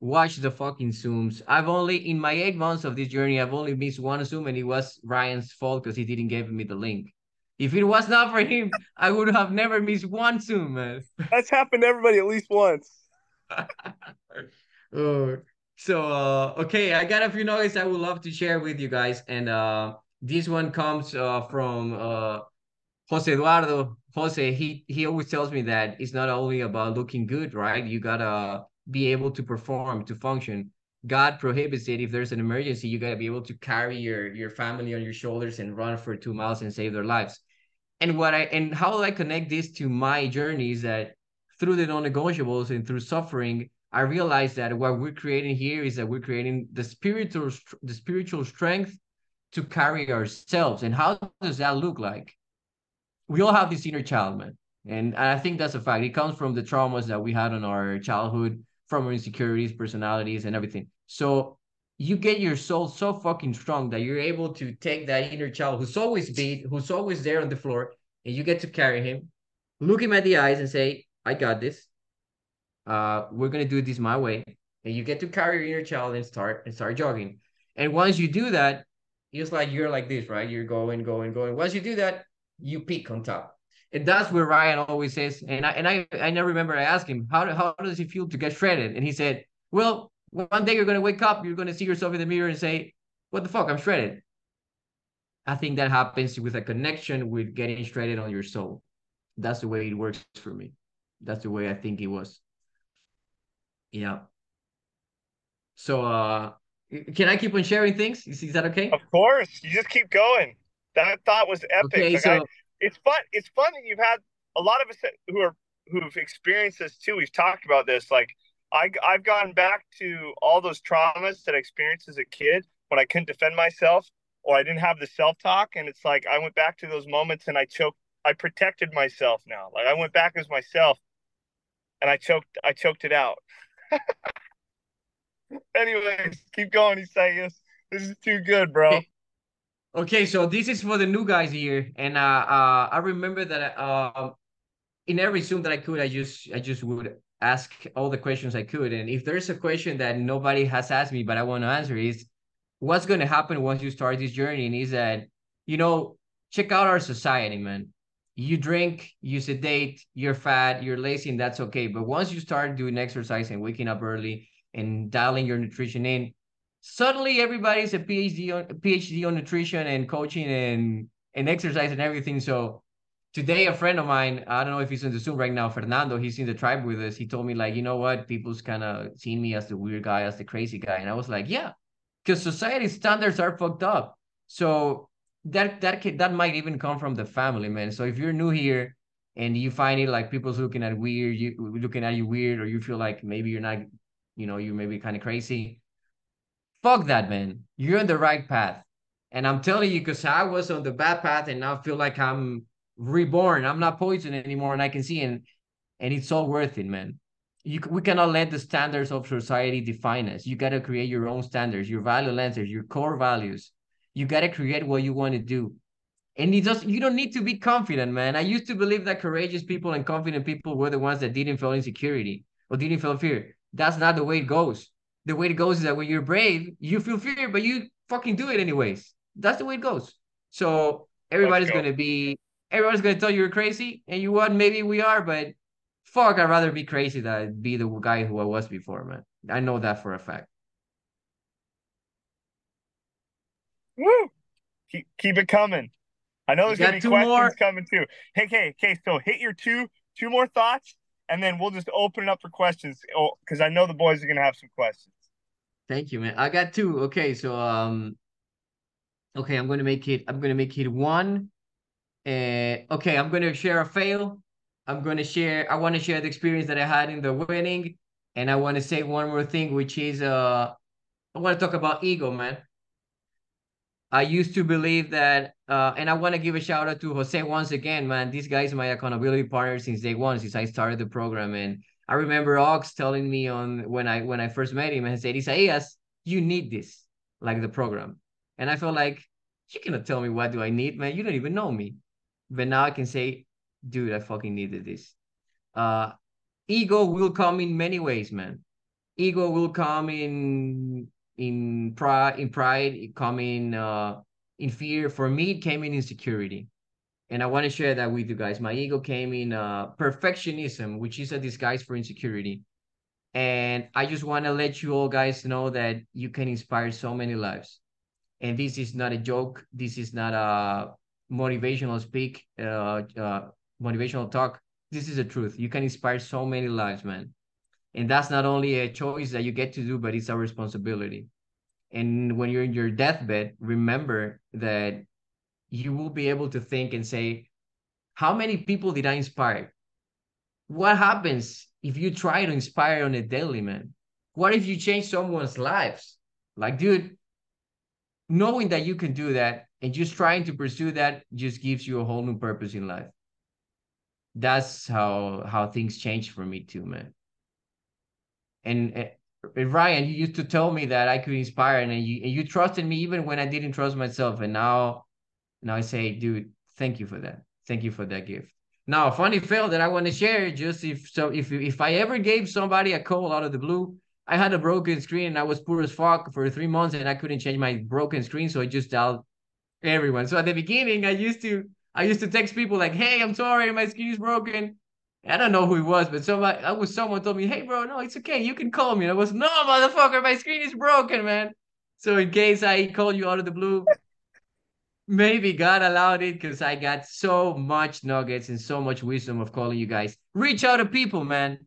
Watch the fucking zooms. I've only in my eight months of this journey, I've only missed one zoom, and it was Ryan's fault because he didn't give me the link. If it was not for him, I would have never missed one zoom, man. That's happened to everybody at least once. oh, so uh, okay, I got a few nuggets I would love to share with you guys, and uh, this one comes uh, from uh, Jose Eduardo. Jose, he he always tells me that it's not only about looking good, right? You gotta be able to perform, to function. God prohibits it. If there's an emergency, you gotta be able to carry your your family on your shoulders and run for two miles and save their lives. And what I and how I connect this to my journey is that through the non-negotiables and through suffering, I realized that what we're creating here is that we're creating the spiritual the spiritual strength to carry ourselves. And how does that look like? We all have this inner child, man. And I think that's a fact. It comes from the traumas that we had in our childhood, from our insecurities, personalities, and everything. So you get your soul so fucking strong that you're able to take that inner child who's always beat, who's always there on the floor, and you get to carry him, look him at the eyes and say, I got this uh, we're gonna do this my way, and you get to carry your inner child and start and start jogging. And once you do that, it's like you're like this, right? You're going, going, going. Once you do that, you peak on top. And that's where Ryan always says, and I and I I never remember I asked him, how, how does it feel to get shredded? And he said, Well, one day you're gonna wake up, you're gonna see yourself in the mirror and say, What the fuck? I'm shredded. I think that happens with a connection with getting shredded on your soul. That's the way it works for me. That's the way I think it was. Yeah. So uh can I keep on sharing things? Is, is that okay? Of course. You just keep going. That thought was epic. Okay, like so... I, it's fun. It's fun that you've had a lot of us who are who've experienced this too. We've talked about this. Like I I've gone back to all those traumas that I experienced as a kid when I couldn't defend myself or I didn't have the self talk. And it's like I went back to those moments and I choked I protected myself now. Like I went back as myself and I choked I choked it out. Anyways, keep going, Isaias. This is too good, bro. Okay. so this is for the new guys here, and uh, uh I remember that uh, in every Zoom that I could, I just I just would ask all the questions I could, and if there's a question that nobody has asked me but I want to answer is, what's going to happen once you start this journey? And is that you know check out our society, man you drink, you sedate, you're fat, you're lazy, and that's okay. But once you start doing exercise and waking up early and dialing your nutrition in, suddenly everybody's a PhD on PhD on nutrition and coaching and and exercise and everything. So today, a friend of mine, I don't know if he's in the Zoom right now, Fernando, he's in the tribe with us. He told me like, you know what, people's kind of seen me as the weird guy, as the crazy guy, and I was like, yeah, because society standards are fucked up. So that that that might even come from the family, man. So if you're new here and you find it like people's looking at weird, you looking at you weird, or you feel like maybe you're not, you know, you may be kind of crazy. Fuck that, man. You're on the right path. And I'm telling you, because I was on the bad path and now feel like I'm reborn. I'm not poison anymore, and I can see and and it's all worth it, man. You, we cannot let the standards of society define us. You got to create your own standards, your value lenses, your core values you got to create what you want to do. And it just you don't need to be confident, man. I used to believe that courageous people and confident people were the ones that didn't feel insecurity or didn't feel fear. That's not the way it goes. The way it goes is that when you're brave, you feel fear, but you fucking do it anyways. That's the way it goes. So everybody's go. gonna be everyone's gonna tell you you're crazy, and you what? Maybe we are, but fuck, I'd rather be crazy than be the guy who I was before, man. I know that for a fact. Woo! Keep keep it coming. I know there's gonna be questions more. coming too. Hey, okay, okay. So hit your two two more thoughts, and then we'll just open it up for questions. Oh, because I know the boys are gonna have some questions. Thank you, man. I got two. Okay, so um, okay, I'm gonna make it. I'm gonna make it one. Uh, okay, I'm gonna share a fail. I'm gonna share. I want to share the experience that I had in the winning, and I want to say one more thing, which is uh, I want to talk about ego, man. I used to believe that, uh, and I want to give a shout out to Jose once again, man. This guy is my accountability partner since day one, since I started the program. And I remember Ox telling me on when I when I first met him and said, Isaias, you need this. like the program. And I felt like you cannot tell me what do I need, man. You don't even know me. But now I can say, dude, I fucking needed this. Uh, ego will come in many ways, man. Ego will come in in pride, in pride, come in uh, in fear. For me, it came in insecurity, and I want to share that with you guys. My ego came in uh, perfectionism, which is a disguise for insecurity. And I just want to let you all guys know that you can inspire so many lives. And this is not a joke. This is not a motivational speak, uh, uh, motivational talk. This is the truth. You can inspire so many lives, man. And that's not only a choice that you get to do, but it's a responsibility. And when you're in your deathbed, remember that you will be able to think and say, how many people did I inspire? What happens if you try to inspire on a daily, man? What if you change someone's lives? Like, dude, knowing that you can do that and just trying to pursue that just gives you a whole new purpose in life. That's how how things change for me too, man. And uh, Ryan, you used to tell me that I could inspire, and you and you trusted me even when I didn't trust myself. And now, now I say, dude, thank you for that. Thank you for that gift. Now, funny fail that I want to share, just if so, if if I ever gave somebody a call out of the blue, I had a broken screen and I was poor as fuck for three months and I couldn't change my broken screen, so I just dialed everyone. So at the beginning, I used to I used to text people like, "Hey, I'm sorry, my screen is broken." I don't know who he was, but somebody I was someone told me, "Hey, bro, no, it's okay, you can call me." And I was, "No, motherfucker, my screen is broken, man." So in case I call you out of the blue, maybe God allowed it because I got so much nuggets and so much wisdom of calling you guys. Reach out to people, man.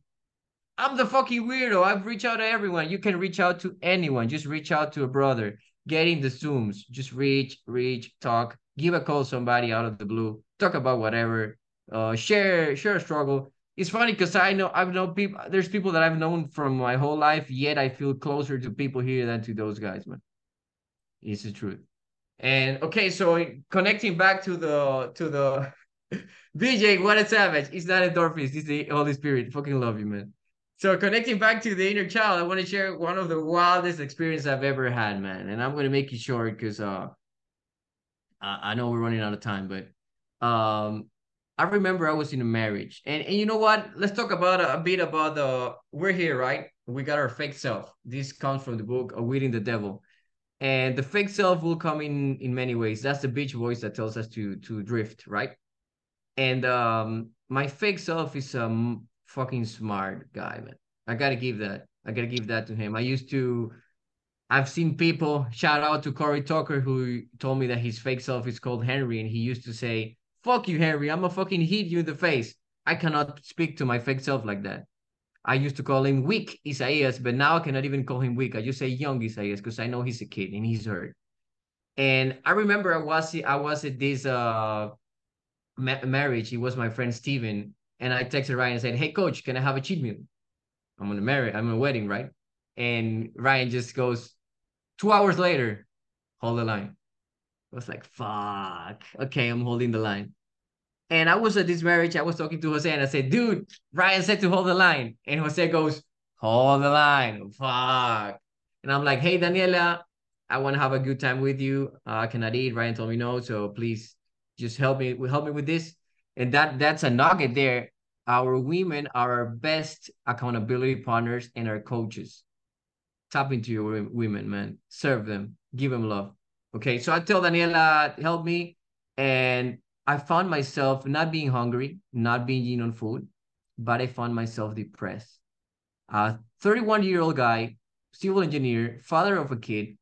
I'm the fucking weirdo. I've reached out to everyone. You can reach out to anyone. Just reach out to a brother. Get in the Zooms. Just reach, reach, talk. Give a call somebody out of the blue. Talk about whatever. Uh, share, share a struggle. It's funny because I know I've known people. There's people that I've known from my whole life. Yet I feel closer to people here than to those guys, man. It's the truth. And okay, so connecting back to the to the BJ, what a savage. It's not endorphins. It's the Holy Spirit. Fucking love you, man. So connecting back to the inner child, I want to share one of the wildest experience I've ever had, man. And I'm to make it short because uh, I, know we're running out of time, but um, I remember I was in a marriage, and and you know what? Let's talk about a, a bit about the we're here, right? We got our fake self. This comes from the book Outwitting the Devil, and the fake self will come in in many ways. That's the bitch voice that tells us to to drift, right? And um, my fake self is um fucking smart guy, man. I gotta give that. I gotta give that to him. I used to. I've seen people shout out to Corey Tucker who told me that his fake self is called Henry, and he used to say, "Fuck you, Henry. I'm gonna fucking hit you in the face." I cannot speak to my fake self like that. I used to call him weak Isaias, but now I cannot even call him weak. I just say young Isaias because I know he's a kid and he's hurt. And I remember I was I was at this uh ma- marriage. It was my friend Steven and I texted Ryan and said, Hey coach, can I have a cheat meal? I'm gonna marry, I'm in a wedding, right? And Ryan just goes, two hours later, hold the line. I was like, fuck. Okay, I'm holding the line. And I was at this marriage, I was talking to Jose and I said, dude, Ryan said to hold the line. And Jose goes, hold the line. Fuck. And I'm like, hey, Daniela, I want to have a good time with you. Uh, I cannot eat. Ryan told me no. So please just help me, help me with this and that that's a nugget there our women are our best accountability partners and our coaches tap into your women man serve them give them love okay so i tell daniela help me and i found myself not being hungry not being on food but i found myself depressed a 31 year old guy civil engineer father of a kid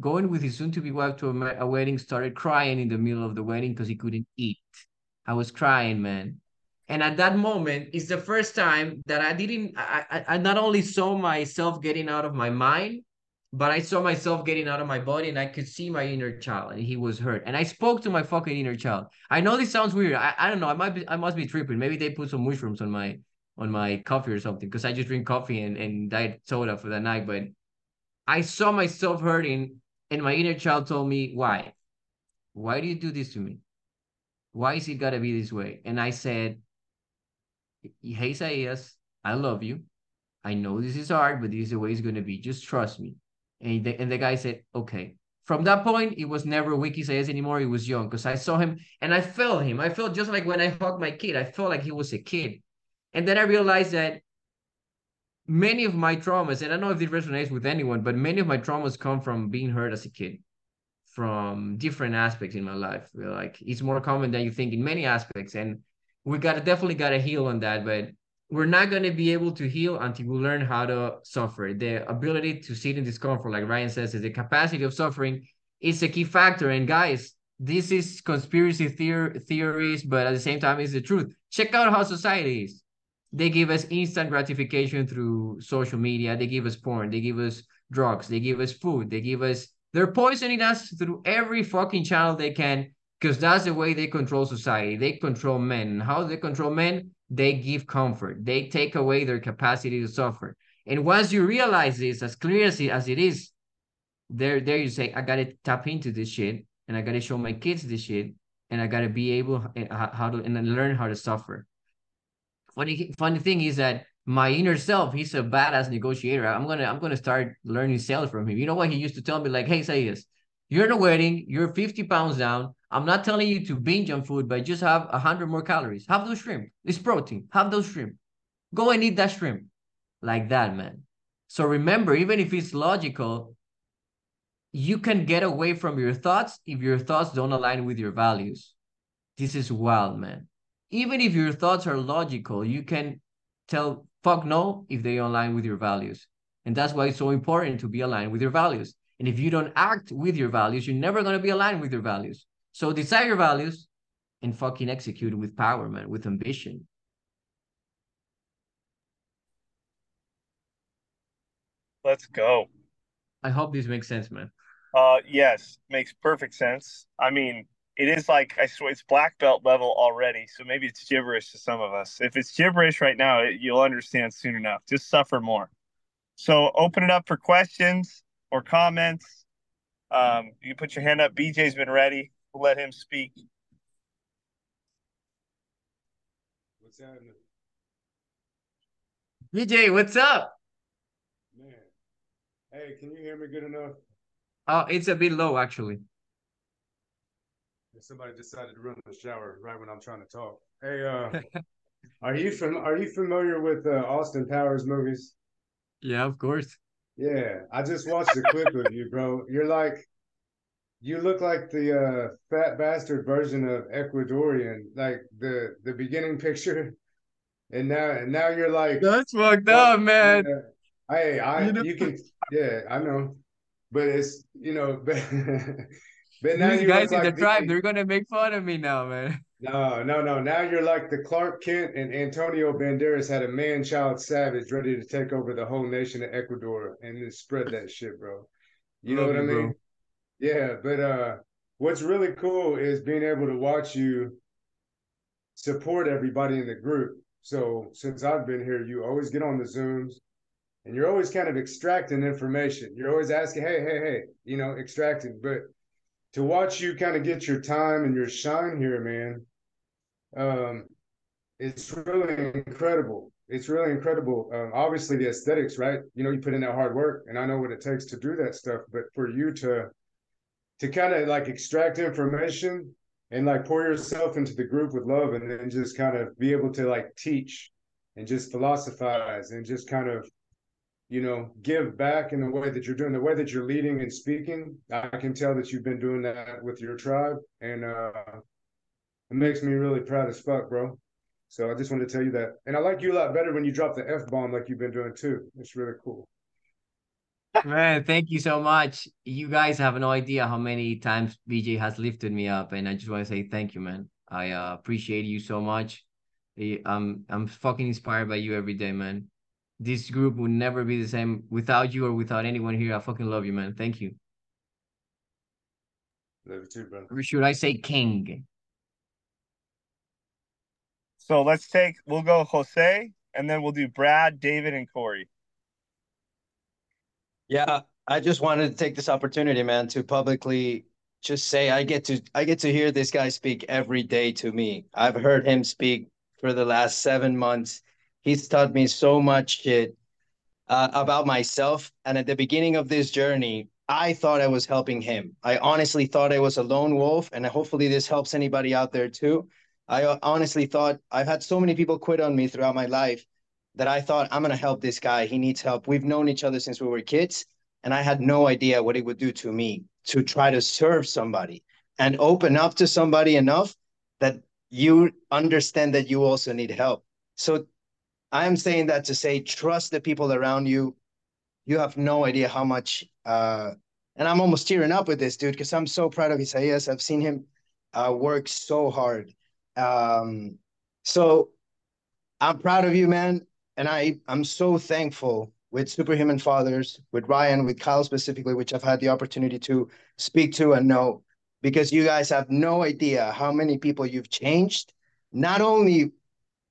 going with his soon-to-be wife to a, a wedding started crying in the middle of the wedding because he couldn't eat I was crying, man. And at that moment, it's the first time that I didn't, I, I not only saw myself getting out of my mind, but I saw myself getting out of my body and I could see my inner child and he was hurt. And I spoke to my fucking inner child. I know this sounds weird. I, I don't know. I might be, I must be tripping. Maybe they put some mushrooms on my, on my coffee or something because I just drink coffee and, and diet soda for the night. But I saw myself hurting and my inner child told me, why? Why do you do this to me? Why is it gotta be this way? And I said, Hey, Isaias, I love you. I know this is hard, but this is the way it's gonna be. Just trust me. And the, and the guy said, okay. From that point, it was never weak Isaias anymore. It was young because I saw him and I felt him. I felt just like when I hugged my kid. I felt like he was a kid. And then I realized that many of my traumas, and I don't know if this resonates with anyone, but many of my traumas come from being hurt as a kid, from different aspects in my life. Like it's more common than you think in many aspects, and we gotta definitely gotta heal on that. But we're not gonna be able to heal until we learn how to suffer. The ability to sit in discomfort, like Ryan says, is the capacity of suffering is a key factor. And guys, this is conspiracy theor- theories, but at the same time, it's the truth. Check out how society is they give us instant gratification through social media. They give us porn. They give us drugs. They give us food. They give us, they're poisoning us through every fucking channel they can because that's the way they control society. They control men. How they control men? They give comfort. They take away their capacity to suffer. And once you realize this, as clear as it, as it is, there, there you say, I gotta tap into this shit, and I gotta show my kids this shit, and I gotta be able eh, how to and learn how to suffer funny funny thing is that my inner self, he's a badass negotiator. I'm gonna I'm gonna start learning sales from him. You know what he used to tell me? Like, hey, say this. You're in a wedding, you're 50 pounds down. I'm not telling you to binge on food, but just have 100 more calories. Have those shrimp. It's protein. Have those shrimp. Go and eat that shrimp. Like that, man. So remember, even if it's logical, you can get away from your thoughts if your thoughts don't align with your values. This is wild, man even if your thoughts are logical, you can tell fuck no if they align with your values. And that's why it's so important to be aligned with your values. And if you don't act with your values, you're never going to be aligned with your values. So decide your values and fucking execute with power, man, with ambition. Let's go. I hope this makes sense, man. Uh yes, makes perfect sense. I mean, it is like I swear it's black belt level already. So maybe it's gibberish to some of us. If it's gibberish right now, it, you'll understand soon enough. Just suffer more. So open it up for questions or comments. Um, you can put your hand up. BJ's been ready. We'll let him speak. What's happening? BJ, what's up? Man, hey, can you hear me good enough? Oh, it's a bit low actually somebody decided to run the shower right when I'm trying to talk. Hey, uh, are you from? Are you familiar with uh, Austin Powers movies? Yeah, of course. Yeah, I just watched a clip of you, bro. You're like, you look like the uh, fat bastard version of Ecuadorian, like the the beginning picture, and now and now you're like that's fucked up, man. hey, I you, know? you can yeah, I know, but it's you know. But but now These guys in like the tribe, they're gonna make fun of me now, man. No, no, no. Now you're like the Clark Kent and Antonio Banderas had a man-child savage ready to take over the whole nation of Ecuador and then spread that shit, bro. You Love know what you, I mean? Bro. Yeah, but uh, what's really cool is being able to watch you support everybody in the group. So since I've been here, you always get on the Zooms and you're always kind of extracting information. You're always asking, hey, hey, hey, you know, extracting. But to watch you kind of get your time and your shine here, man, um, it's really incredible. It's really incredible. Um, obviously, the aesthetics, right? You know, you put in that hard work, and I know what it takes to do that stuff. But for you to to kind of like extract information and like pour yourself into the group with love, and then just kind of be able to like teach and just philosophize and just kind of you know, give back in the way that you're doing, the way that you're leading and speaking. I can tell that you've been doing that with your tribe, and uh, it makes me really proud as fuck, bro. So I just wanted to tell you that, and I like you a lot better when you drop the f bomb like you've been doing too. It's really cool. Man, thank you so much. You guys have no idea how many times BJ has lifted me up, and I just want to say thank you, man. I uh, appreciate you so much. I'm I'm fucking inspired by you every day, man this group would never be the same without you or without anyone here. I fucking love you, man. Thank you. Love you too, bro. Or should I say king? So let's take, we'll go Jose, and then we'll do Brad, David, and Corey. Yeah, I just wanted to take this opportunity, man, to publicly just say I get to I get to hear this guy speak every day to me. I've heard him speak for the last seven months he's taught me so much shit uh, about myself. And at the beginning of this journey, I thought I was helping him. I honestly thought I was a lone wolf, and hopefully this helps anybody out there too. I honestly thought I've had so many people quit on me throughout my life that I thought I'm gonna help this guy. He needs help. We've known each other since we were kids, and I had no idea what it would do to me to try to serve somebody and open up to somebody enough that you understand that you also need help. So I am saying that to say trust the people around you. You have no idea how much uh, and I'm almost tearing up with this dude because I'm so proud of Isaias. I've seen him uh, work so hard. Um, so I'm proud of you, man. And I, I'm so thankful with Superhuman Fathers, with Ryan, with Kyle specifically, which I've had the opportunity to speak to and know, because you guys have no idea how many people you've changed, not only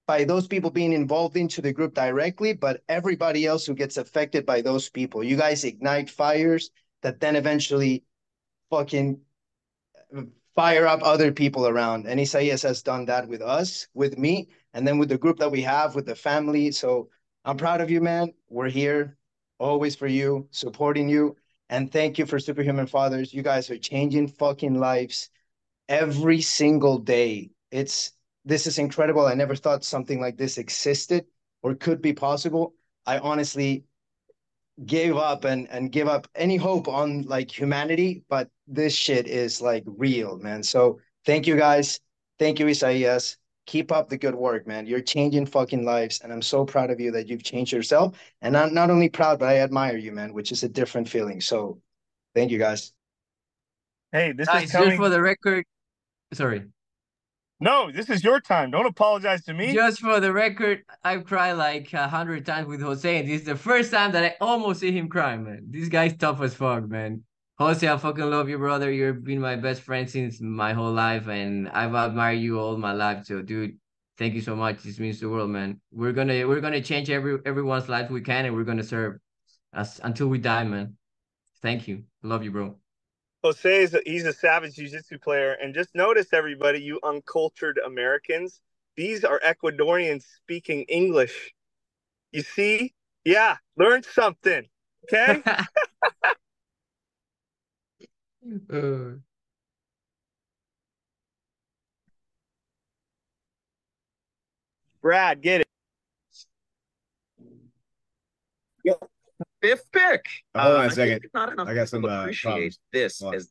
by those people being involved into the group directly, but everybody else who gets affected by those people. You guys ignite fires that then eventually fucking fire up other people around. And Isaias has done that with us, with me, and then with the group that we have, with the family. So I'm proud of you, man. We're here always for you, supporting you. And thank you for Superhuman Fathers. You guys are changing fucking lives every single day. It's this is incredible. I never thought something like this existed or could be possible. I honestly gave up and and give up any hope on like humanity, but this shit is like real, man. So thank you guys. Thank you, Isaias. Keep up the good work, man. You're changing fucking lives, and I'm so proud of you that you've changed yourself. And I'm not only proud, but I admire you, man, which is a different feeling. So thank you guys. Hey, this guys, is coming... just for the record. Sorry. No, this is your time. Don't apologize to me. Just for the record, I've cried like a hundred times with Jose, and this is the first time that I almost see him cry, man. This guy's tough as fuck, man. Jose, I fucking love you, brother. You've been my best friend since my whole life, and I've admired you all my life. So, dude, thank you so much. This means the world, man. We're gonna we're gonna change every everyone's life we can, and we're gonna serve us until we die, man. Thank you. Love you, bro. Jose is a, he's a savage jiu-jitsu player, and just notice everybody, you uncultured Americans, these are Ecuadorians speaking English. You see? Yeah, learn something. Okay. uh. Brad, get it. Yep fifth pick. hold on a uh, second. I got some uh, appreciate this as.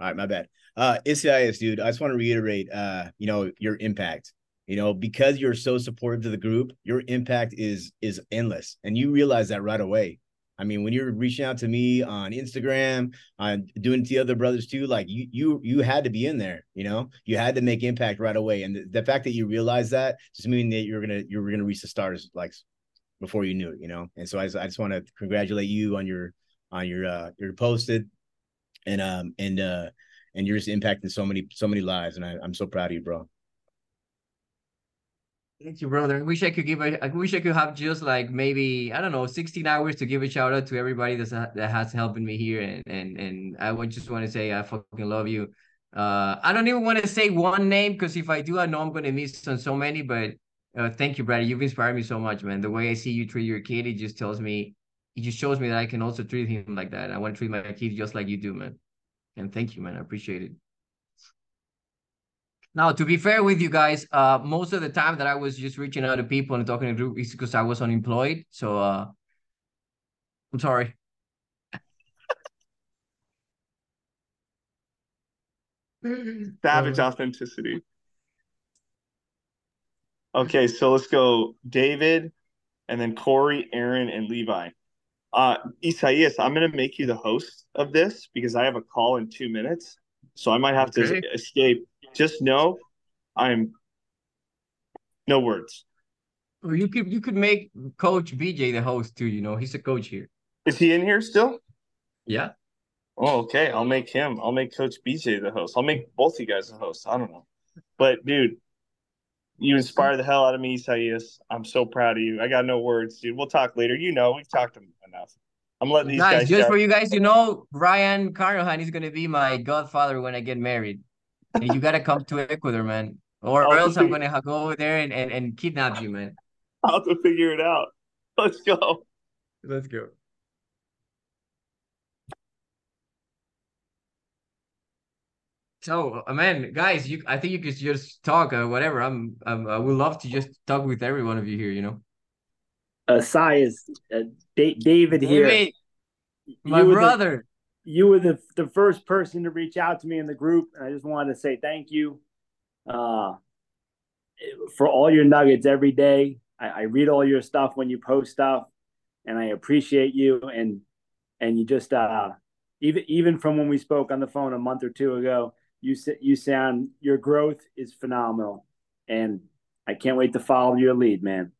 All right, my bad. Uh, Isaias, dude. I just want to reiterate, uh, you know, your impact. You know, because you're so supportive to the group, your impact is is endless, and you realize that right away. I mean, when you're reaching out to me on Instagram, on doing it to the other brothers too, like you you you had to be in there, you know, you had to make impact right away. And the, the fact that you realize that just means that you're gonna you're gonna reach the stars like before you knew it, you know. And so I just, I just want to congratulate you on your on your uh your posted and um and uh and you're just impacting so many so many lives and I, I'm so proud of you, bro. Thank you, brother. I wish I could give a, I wish I could have just like maybe I don't know 16 hours to give a shout out to everybody that's that has helping me here and and and I would just want to say I fucking love you. Uh, I don't even want to say one name because if I do, I know I'm gonna miss on so many. But uh, thank you, Brad. You've inspired me so much, man. The way I see you treat your kid, it just tells me, it just shows me that I can also treat him like that. I want to treat my kid just like you do, man. And thank you, man. I appreciate it. Now, to be fair with you guys, uh, most of the time that I was just reaching out to people and talking to group is because I was unemployed. So, uh, I'm sorry. Savage authenticity. Okay, so let's go David and then Corey, Aaron, and Levi. Uh, Isaias, I'm going to make you the host of this because I have a call in two minutes. So I might have okay. to escape. Just know I'm no words. Or you could you could make Coach BJ the host too. You know he's a coach here. Is he in here still? Yeah. Oh, okay. I'll make him. I'll make Coach BJ the host. I'll make both you guys the host. I don't know, but dude, you inspire the hell out of me, Isaias. I'm so proud of you. I got no words, dude. We'll talk later. You know, we've talked enough. I'm letting these nice. guys. Just for you guys you know, Ryan Carnohan is gonna be my godfather when I get married. You gotta come to Ecuador, man, or, or else I'm gonna go over there and, and, and kidnap you, man. I'll have to figure it out. Let's go. Let's go. So, uh, man, guys, you I think you could just talk or uh, whatever. I'm, I'm I would love to just talk with every one of you here. You know. Uh, Isaias uh, David here. Wait, my brother. You were the the first person to reach out to me in the group, and I just wanted to say thank you. Uh, for all your nuggets every day. I, I read all your stuff when you post stuff, and I appreciate you. And and you just uh, even even from when we spoke on the phone a month or two ago, you you sound your growth is phenomenal, and I can't wait to follow your lead, man.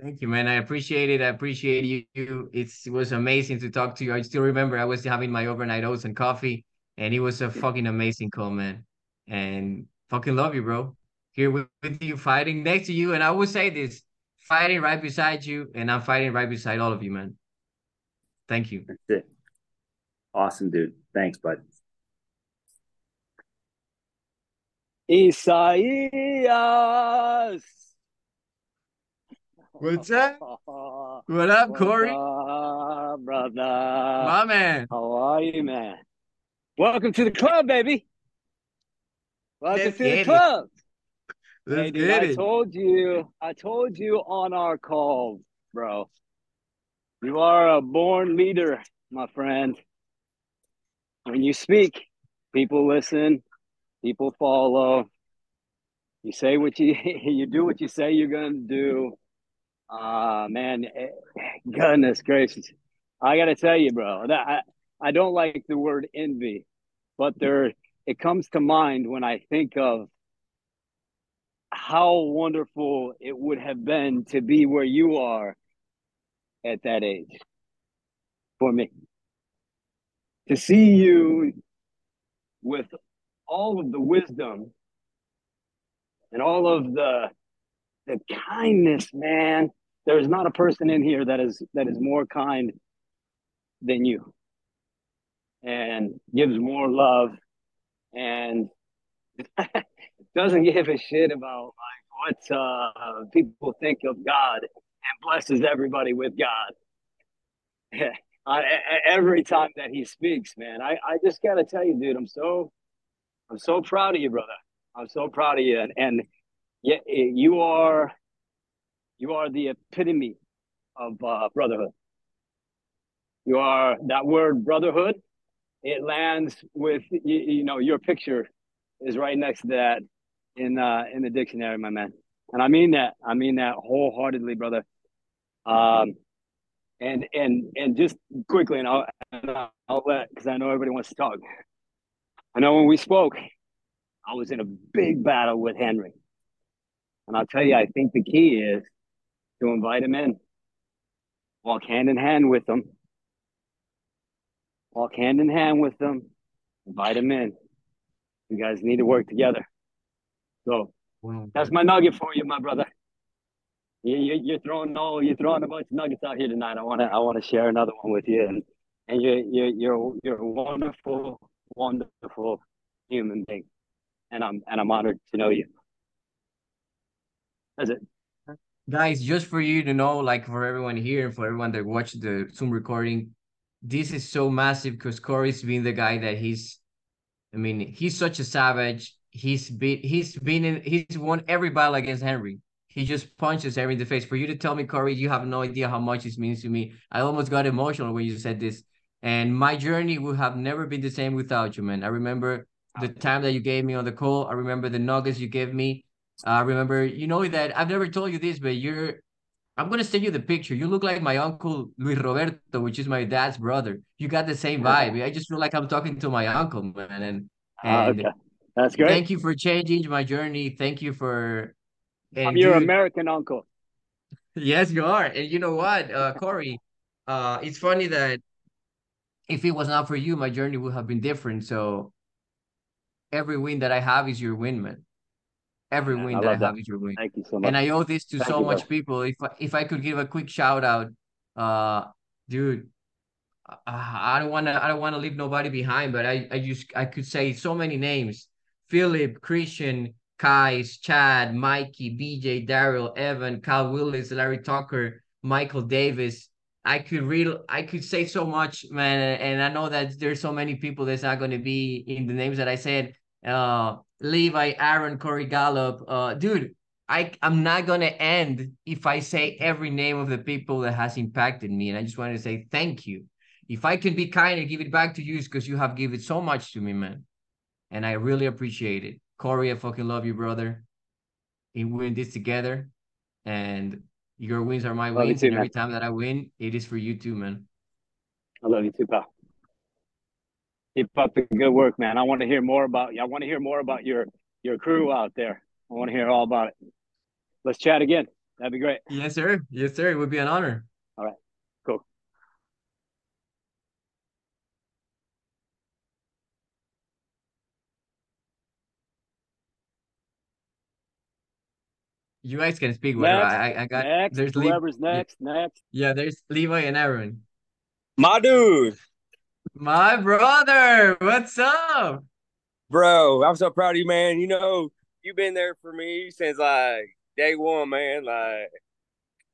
Thank you, man. I appreciate it. I appreciate you. It's, it was amazing to talk to you. I still remember I was having my overnight oats and coffee, and it was a fucking amazing call, man. And fucking love you, bro here with, with you, fighting next to you. And I will say this fighting right beside you, and I'm fighting right beside all of you, man. Thank you. That's it. Awesome, dude. Thanks, bud. Isaias. What's up? What up, Corey? Up, brother. My man. How are you, man? Welcome to the club, baby. Welcome Let's to the club. Let's hey, dude, I it. told you, I told you on our call, bro. You are a born leader, my friend. When you speak, people listen, people follow. You say what you you do what you say you're gonna do. Ah, uh, man, eh, goodness gracious! I gotta tell you, bro, that I I don't like the word envy, but there it comes to mind when I think of how wonderful it would have been to be where you are at that age for me. To see you with all of the wisdom and all of the the kindness, man. There's not a person in here that is that is more kind than you and gives more love and doesn't give a shit about like what uh, people think of God and blesses everybody with God. I, every time that he speaks, man, I, I just gotta tell you, dude, I'm so I'm so proud of you, brother. I'm so proud of you, and, and yeah, you are you are the epitome of uh, brotherhood. You are that word brotherhood. It lands with you, you know your picture is right next to that in uh in the dictionary, my man. And I mean that. I mean that wholeheartedly, brother. Um, and and and just quickly, and I'll I'll let because I know everybody wants to talk. I know when we spoke, I was in a big battle with Henry, and I'll tell you, I think the key is to invite him in, walk hand in hand with them, walk hand in hand with them, invite him in. You guys need to work together. So that's my nugget for you, my brother. You, are throwing all you're throwing a bunch of nuggets out here tonight. I want to I want to share another one with you, and and you're you're you're you're a wonderful, wonderful human being, and I'm and I'm honored to know you. That's it. Guys, just for you to know, like for everyone here and for everyone that watched the Zoom recording, this is so massive because Corey's been the guy that he's I mean, he's such a savage he's been he's been in he's won every battle against Henry. He just punches Henry in the face. For you to tell me, Corey, you have no idea how much this means to me. I almost got emotional when you said this. And my journey would have never been the same without you, man. I remember the time that you gave me on the call. I remember the nuggets you gave me. I remember, you know that I've never told you this, but you're I'm gonna send you the picture. You look like my uncle Luis Roberto, which is my dad's brother. You got the same vibe. I just feel like I'm talking to my uncle, man. And, ah, and okay. That's great. Thank you for changing my journey. Thank you for. I'm your dude, American uncle. Yes, you are. And you know what, uh, Corey? Uh, it's funny that if it was not for you, my journey would have been different. So every win that I have is your win, man. Every win I that I have is your win. Thank you so much. And I owe this to Thank so you, much bro. people. If I, if I could give a quick shout out, uh, dude, I don't want to I don't want to leave nobody behind, but I I just I could say so many names. Philip, Christian, Kais, Chad, Mikey, BJ, Daryl, Evan, Cal Willis, Larry Tucker, Michael Davis. I could read, I could say so much, man. And I know that there's so many people that's not going to be in the names that I said. Uh, Levi, Aaron, Corey Gallup. Uh, dude, I I'm not gonna end if I say every name of the people that has impacted me. And I just wanted to say thank you. If I can be kind and give it back to you, because you have given so much to me, man. And I really appreciate it. Corey, I fucking love you, brother. We win this together. And your wins are my love wins. Too, and every man. time that I win, it is for you too, man. I love you too, pal. Keep up the good work, man. I want to hear more about you. I want to hear more about your your crew out there. I want to hear all about it. Let's chat again. That'd be great. Yes, sir. Yes, sir. It would be an honor. All right. Cool. You guys can speak whatever. Next, I, I got next, there's whoever's Le- next, next. Yeah, there's Levi and Aaron. My dude. My brother. What's up? Bro, I'm so proud of you, man. You know, you've been there for me since like day one, man. Like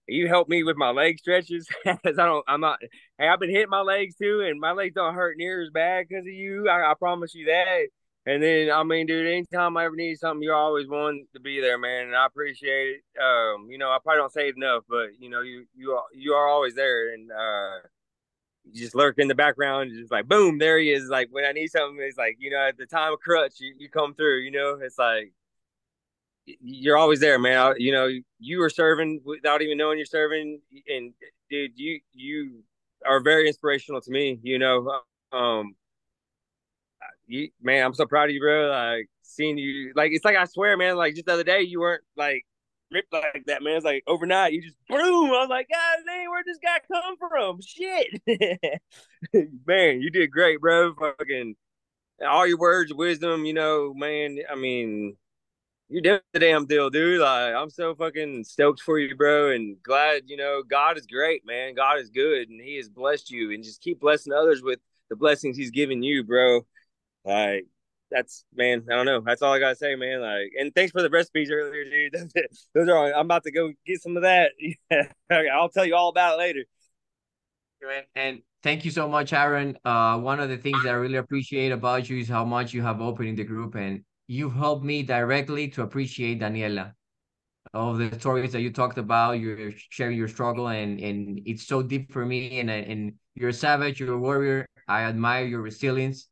you helped me with my leg stretches because I don't, I'm not. Hey, I've been hitting my legs too, and my legs don't hurt near as bad because of you. I, I, promise you that. And then, I mean, dude, anytime I ever need something, you're always one to be there, man. And I appreciate it. Um, you know, I probably don't say it enough, but you know, you you are, you are always there, and uh, you just lurk in the background, just like boom, there he is. Like when I need something, it's like you know, at the time of crutch, you, you come through. You know, it's like you're always there, man. You know, you were serving without even knowing you're serving, and dude, you you are very inspirational to me. You know, um, you man, I'm so proud of you, bro. Like seeing you, like it's like I swear, man. Like just the other day, you weren't like ripped like that, man. It's like overnight, you just boom. I was like, God dang, where this guy come from? Shit, man, you did great, bro. Fucking all your words of wisdom, you know, man. I mean you're doing the damn deal, dude. Like, I'm so fucking stoked for you, bro, and glad, you know, God is great, man. God is good, and He has blessed you, and just keep blessing others with the blessings He's given you, bro. Like, that's man, I don't know. That's all I gotta say, man. Like, and thanks for the recipes earlier, dude. Those are. I'm about to go get some of that. Yeah. I'll tell you all about it later. And thank you so much, Aaron. Uh, one of the things that I really appreciate about you is how much you have opened in the group, and you've helped me directly to appreciate Daniela. All the stories that you talked about, you're sharing your struggle, and and it's so deep for me. And and you're a savage, you're a warrior. I admire your resilience,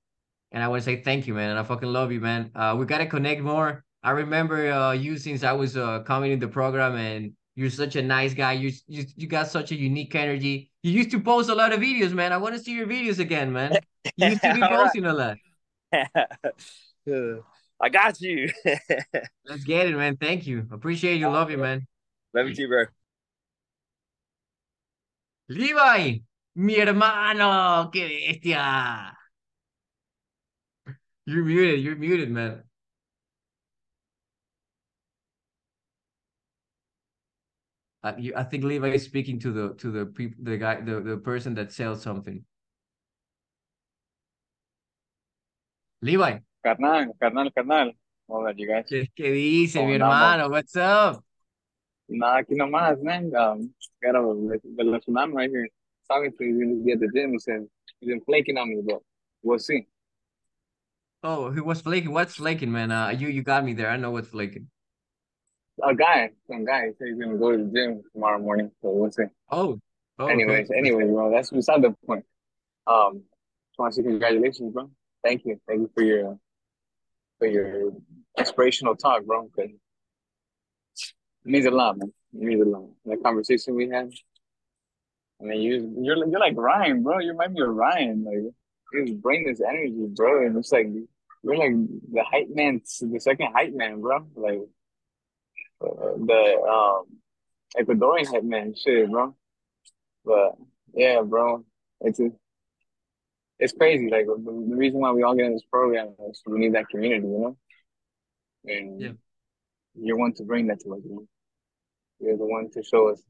and I want to say thank you, man. And I fucking love you, man. Uh, we gotta connect more. I remember uh, you since I was uh, coming in the program, and you're such a nice guy. You you you got such a unique energy. You used to post a lot of videos, man. I want to see your videos again, man. You used to be posting a lot. I got you. Let's get it, man. Thank you. Appreciate you. Love you, man. Love you too, bro. Levi, mi hermano, qué bestia. You're muted. You're muted, man. I, you, I think Levi is speaking to the to the people, the guy, the, the person that sells something. Levi. Carnal, carnal, carnal. Hola, you guys. ¿Qué, qué dice mi hermano? What's up? Nada, aquí nomás, man. Um, got a the tsunami right here. Talking to you at the gym. Said he's been flaking on me, but we'll see. Oh, he was flaking. What's flaking, man? Uh, you you got me there. I know what's flaking. A guy, some guy said he's gonna go to the gym tomorrow morning, so we'll see. Oh. oh anyways, okay. anyways, bro, that's beside the point. Um, just want to say congratulations, bro. Thank you, thank you for your for your inspirational talk, bro. Cause it means a lot, man. It means a lot. That conversation we had. I mean, you you're you're like Ryan, bro. You remind me of Ryan. Like you bring this energy, bro, and it's like you're like the hype man, the second hype man, bro. Like uh, the um Ecuadorian hype man, shit, bro. But yeah, bro, it's a, it's crazy. Like the, the reason why we all get in this program is we need that community, you know. And yeah. you're one to bring that to us. You know? You're the one to show us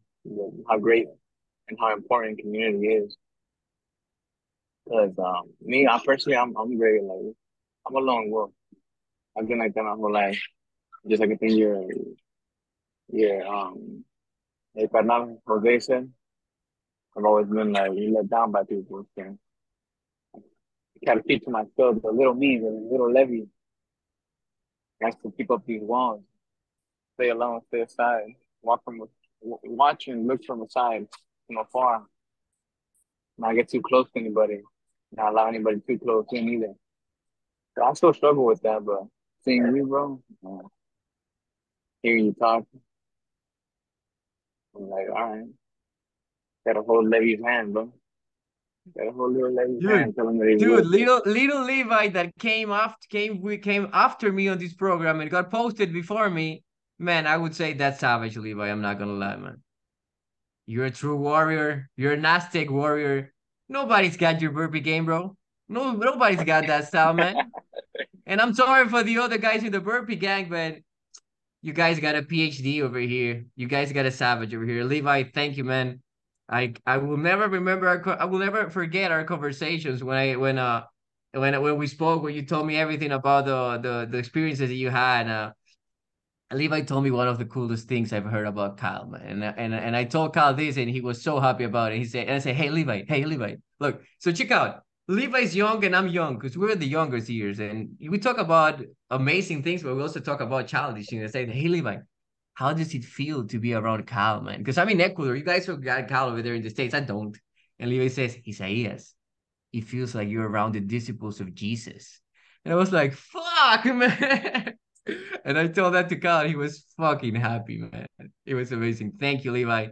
how great and how important community is. Because um, me, I personally, I'm I'm very like I'm a lone wolf. I've been like that my whole life. Just like I think you're, you're um, Jose said, I've always been like let down by people. So I gotta keep to myself, the little me, the little Levi. Have to keep up these walls. Stay alone, stay aside. Walk from watch and look from the side, from afar. Not get too close to anybody. Not allow anybody too close in either. So I still struggle with that, but seeing you, bro, uh, hearing you talk, I'm like, all right. Gotta hold Levi's hand, bro. Gotta hold little Levi's dude, hand. Tell him that dude, little little Levi that came after came we came after me on this program and got posted before me. Man, I would say that's savage, Levi. I'm not gonna lie, man. You're a true warrior. You're a Nastic warrior. Nobody's got your burpee game, bro. No, nobody's got that style, man. and I'm sorry for the other guys in the burpee gang, but you guys got a PhD over here. You guys got a savage over here. Levi, thank you, man. I I will never remember. Our, I will never forget our conversations when I when uh when when we spoke when you told me everything about the the the experiences that you had. Uh, Levi told me one of the coolest things I've heard about Kyle, man. And and and I told Kyle this, and he was so happy about it. He said, and I said, "Hey, Levi, hey, Levi, look. So check out. Levi's young and I'm young because we're the younger years, and we talk about amazing things, but we also talk about childish things. I say, "Hey, Levi, how does it feel to be around Kyle, man? Because I'm in Ecuador. You guys have got Kyle over there in the States. I don't. And Levi says, Isaias, it feels like you're around the disciples of Jesus. And I was like, fuck, man. and I told that to Kyle. He was fucking happy, man. It was amazing. Thank you, Levi.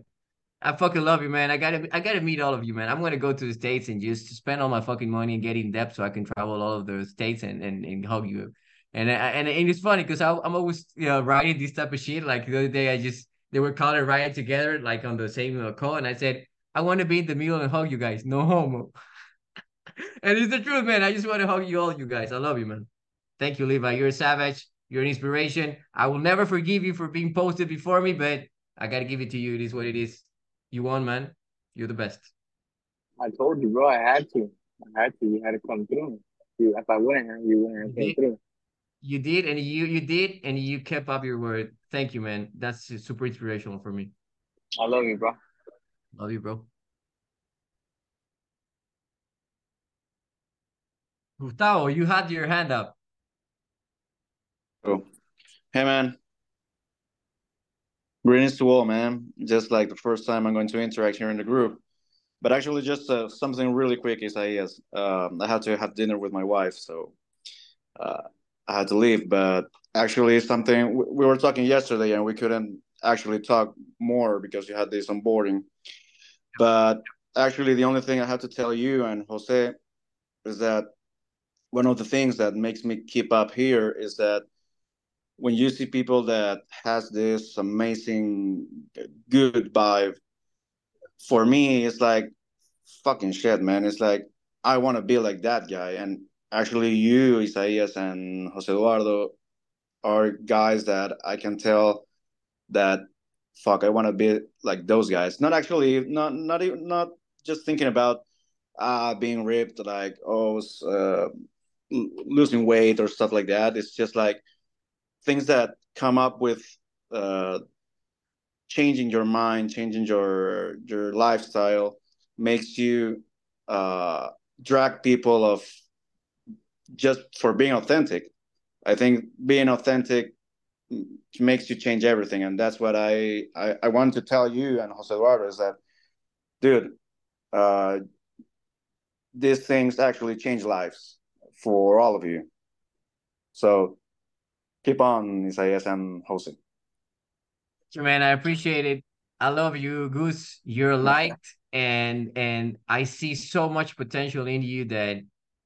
I fucking love you, man. I gotta, I gotta meet all of you, man. I'm gonna go to the states and just spend all my fucking money and get in depth so I can travel all of the states and and, and hug you. And and, and it's funny because I'm always you know writing this type of shit. Like the other day, I just they were calling writing together like on the same uh, call, and I said I want to be in the middle and hug you guys. No homo. and it's the truth, man. I just want to hug you all, you guys. I love you, man. Thank you, Levi. You're a savage. You're an inspiration. I will never forgive you for being posted before me, but I gotta give it to you. It is what it is. You won, man. You're the best. I told you, bro. I had to. I had to. You had to come through. You, if I wouldn't, you wouldn't have came through. You did, and you you did, and you kept up your word. Thank you, man. That's super inspirational for me. I love you, bro. Love you, bro. Gustavo, you had your hand up. Oh, hey, man. Greetings to all, man. Just like the first time I'm going to interact here in the group. But actually, just uh, something really quick is I yes, um, I had to have dinner with my wife, so uh, I had to leave. But actually, something we were talking yesterday, and we couldn't actually talk more because you had this onboarding. But actually, the only thing I have to tell you and Jose is that one of the things that makes me keep up here is that when you see people that has this amazing good vibe for me it's like fucking shit man it's like i want to be like that guy and actually you Isaias and Jose Eduardo are guys that I can tell that fuck I want to be like those guys. Not actually not not even not just thinking about uh being ripped like oh uh, losing weight or stuff like that. It's just like things that come up with uh changing your mind, changing your your lifestyle makes you uh drag people of just for being authentic. I think being authentic makes you change everything, and that's what I I, I want to tell you and Jose Eduardo is that, dude, uh, these things actually change lives for all of you. So keep on, Isaias and Jose. Man, I appreciate it. I love you, Goose. You're liked, and and I see so much potential in you that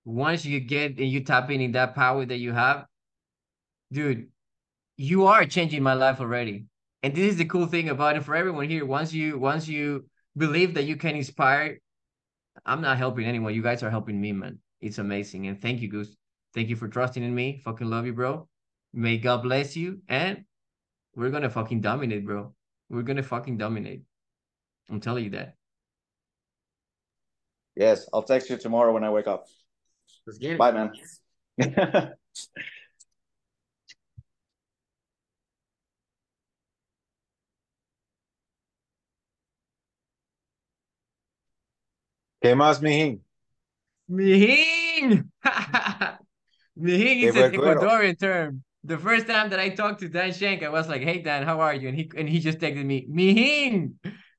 once you get and you tap in in that power that you have, dude, you are changing my life already. And this is the cool thing about it for everyone here. Once you once you believe that you can inspire, I'm not helping anyone. You guys are helping me, man. It's amazing. And thank you, Goose. Thank you for trusting in me. Fucking love you, bro. May God bless you. And we're gonna fucking dominate, bro. We're gonna fucking dominate. I'm telling you that. Yes, I'll text you tomorrow when I wake up. Let's get it. Bye, man. ¿Qué más, mijín? Mijín! mijín is an Ecuadorian term. The first time that I talked to Dan Shank, I was like, "Hey Dan, how are you?" And he and he just texted me, "Mijín."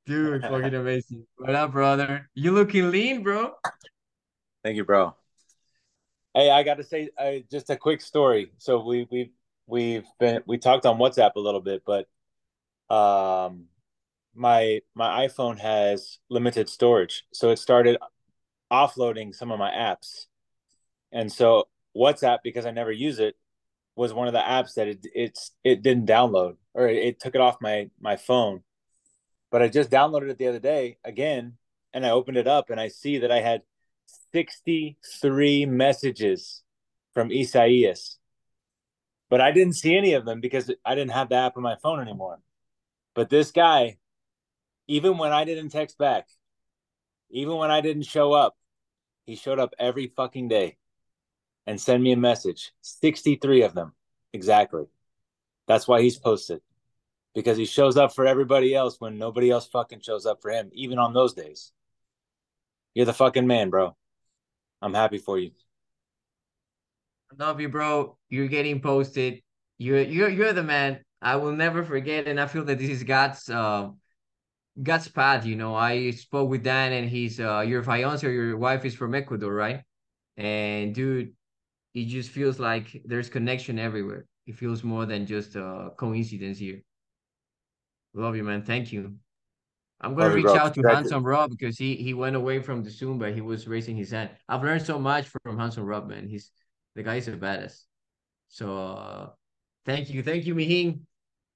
Dude, fucking amazing. What up, brother? You looking lean, bro. Thank you, bro. Hey, I got to say, uh, just a quick story. So we we we've been we talked on WhatsApp a little bit, but um, my my iPhone has limited storage, so it started offloading some of my apps, and so WhatsApp because I never use it was one of the apps that it it's it didn't download or it, it took it off my my phone but I just downloaded it the other day again, and I opened it up and I see that I had 63 messages from Isaias. But I didn't see any of them because I didn't have the app on my phone anymore. But this guy, even when I didn't text back, even when I didn't show up, he showed up every fucking day and send me a message. 63 of them. Exactly. That's why he's posted because he shows up for everybody else when nobody else fucking shows up for him, even on those days. You're the fucking man, bro. I'm happy for you. I love you, bro. You're getting posted. You're you're you're the man. I will never forget, and I feel that this is God's uh God's path. You know, I spoke with Dan, and he's uh your fiance or your wife is from Ecuador, right? And dude, it just feels like there's connection everywhere. It feels more than just a coincidence here. Love you, man. Thank you. I'm gonna reach out to Handsome Rob because he he went away from the Zoom, but he was raising his hand. I've learned so much from Handsome Rob, man. He's the guy is a badass. So uh, thank you, thank you, Mijín.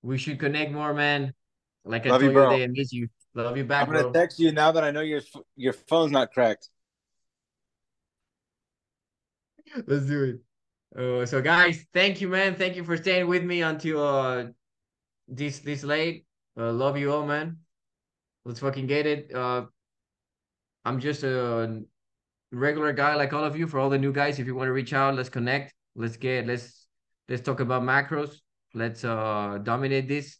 We should connect more, man. Like I Love told you, you I miss you. Love you back. I'm gonna bro. text you now that I know your your phone's not cracked. Let's do it. Uh, so guys, thank you, man. Thank you for staying with me until uh this this late. Uh, love you all, man. Let's fucking get it. Uh, I'm just a regular guy like all of you. For all the new guys, if you want to reach out, let's connect. Let's get let's let's talk about macros. Let's uh dominate this.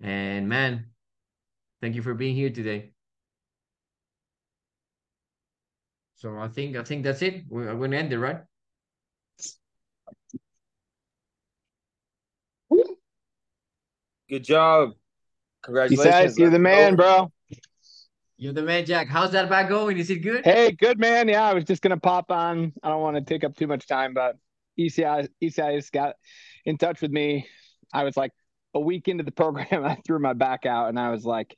And man, thank you for being here today. So I think I think that's it. We're, we're gonna end it, right? Good job. Congratulations. Besides, you're the man, bro. You're the man, Jack. How's that back going? Is it good? Hey, good man. Yeah, I was just gonna pop on. I don't want to take up too much time, but ECI ECI just got in touch with me. I was like a week into the program, I threw my back out and I was like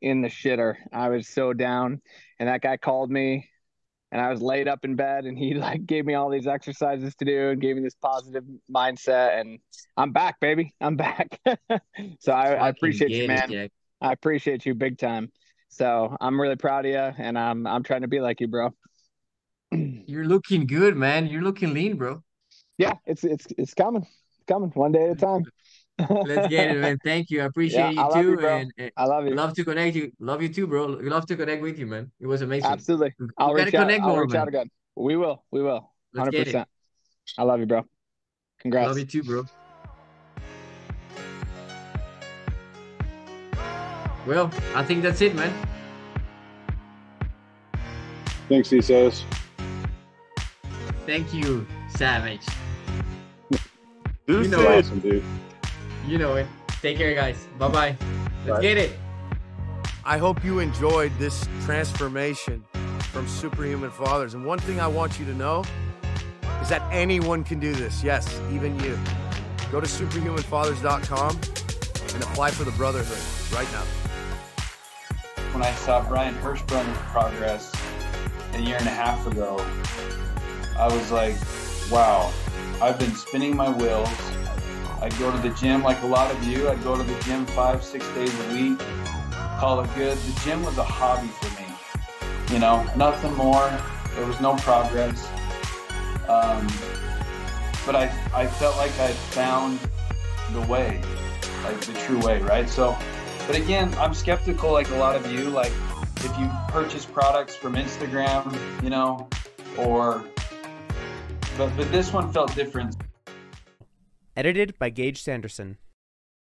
in the shitter. I was so down. And that guy called me and I was laid up in bed and he like gave me all these exercises to do and gave me this positive mindset and I'm back, baby. I'm back. so I, I, appreciate you, man. It, I appreciate you big time. So I'm really proud of you and I'm I'm trying to be like you, bro. You're looking good, man. You're looking lean, bro. Yeah, it's it's it's coming. It's coming one day at a time. Let's get it, man. Thank you. I appreciate yeah, you I too. You, and, and, I love you. Love to connect you. Love you too, bro. We love to connect with you, man. It was amazing. Absolutely. I'll reach out. I'll more, reach man. out again. We will. We will. Hundred percent. I love you, bro. Congrats. Love you too, bro. Well, I think that's it, man. Thanks, Isos. Thank you, Savage. This you know awesome, dude. You know it. Take care, guys. Bye bye. Let's get it. I hope you enjoyed this transformation from Superhuman Fathers. And one thing I want you to know is that anyone can do this. Yes, even you. Go to superhumanfathers.com and apply for the Brotherhood right now. When I saw Brian Hirschbrunner's progress a year and a half ago, I was like, wow, I've been spinning my wheels I'd go to the gym like a lot of you. I'd go to the gym five, six days a week, call it good. The gym was a hobby for me. You know, nothing more. There was no progress. Um, but I, I felt like I found the way, like the true way, right? So, but again, I'm skeptical like a lot of you. Like, if you purchase products from Instagram, you know, or, but, but this one felt different. Edited by Gage Sanderson.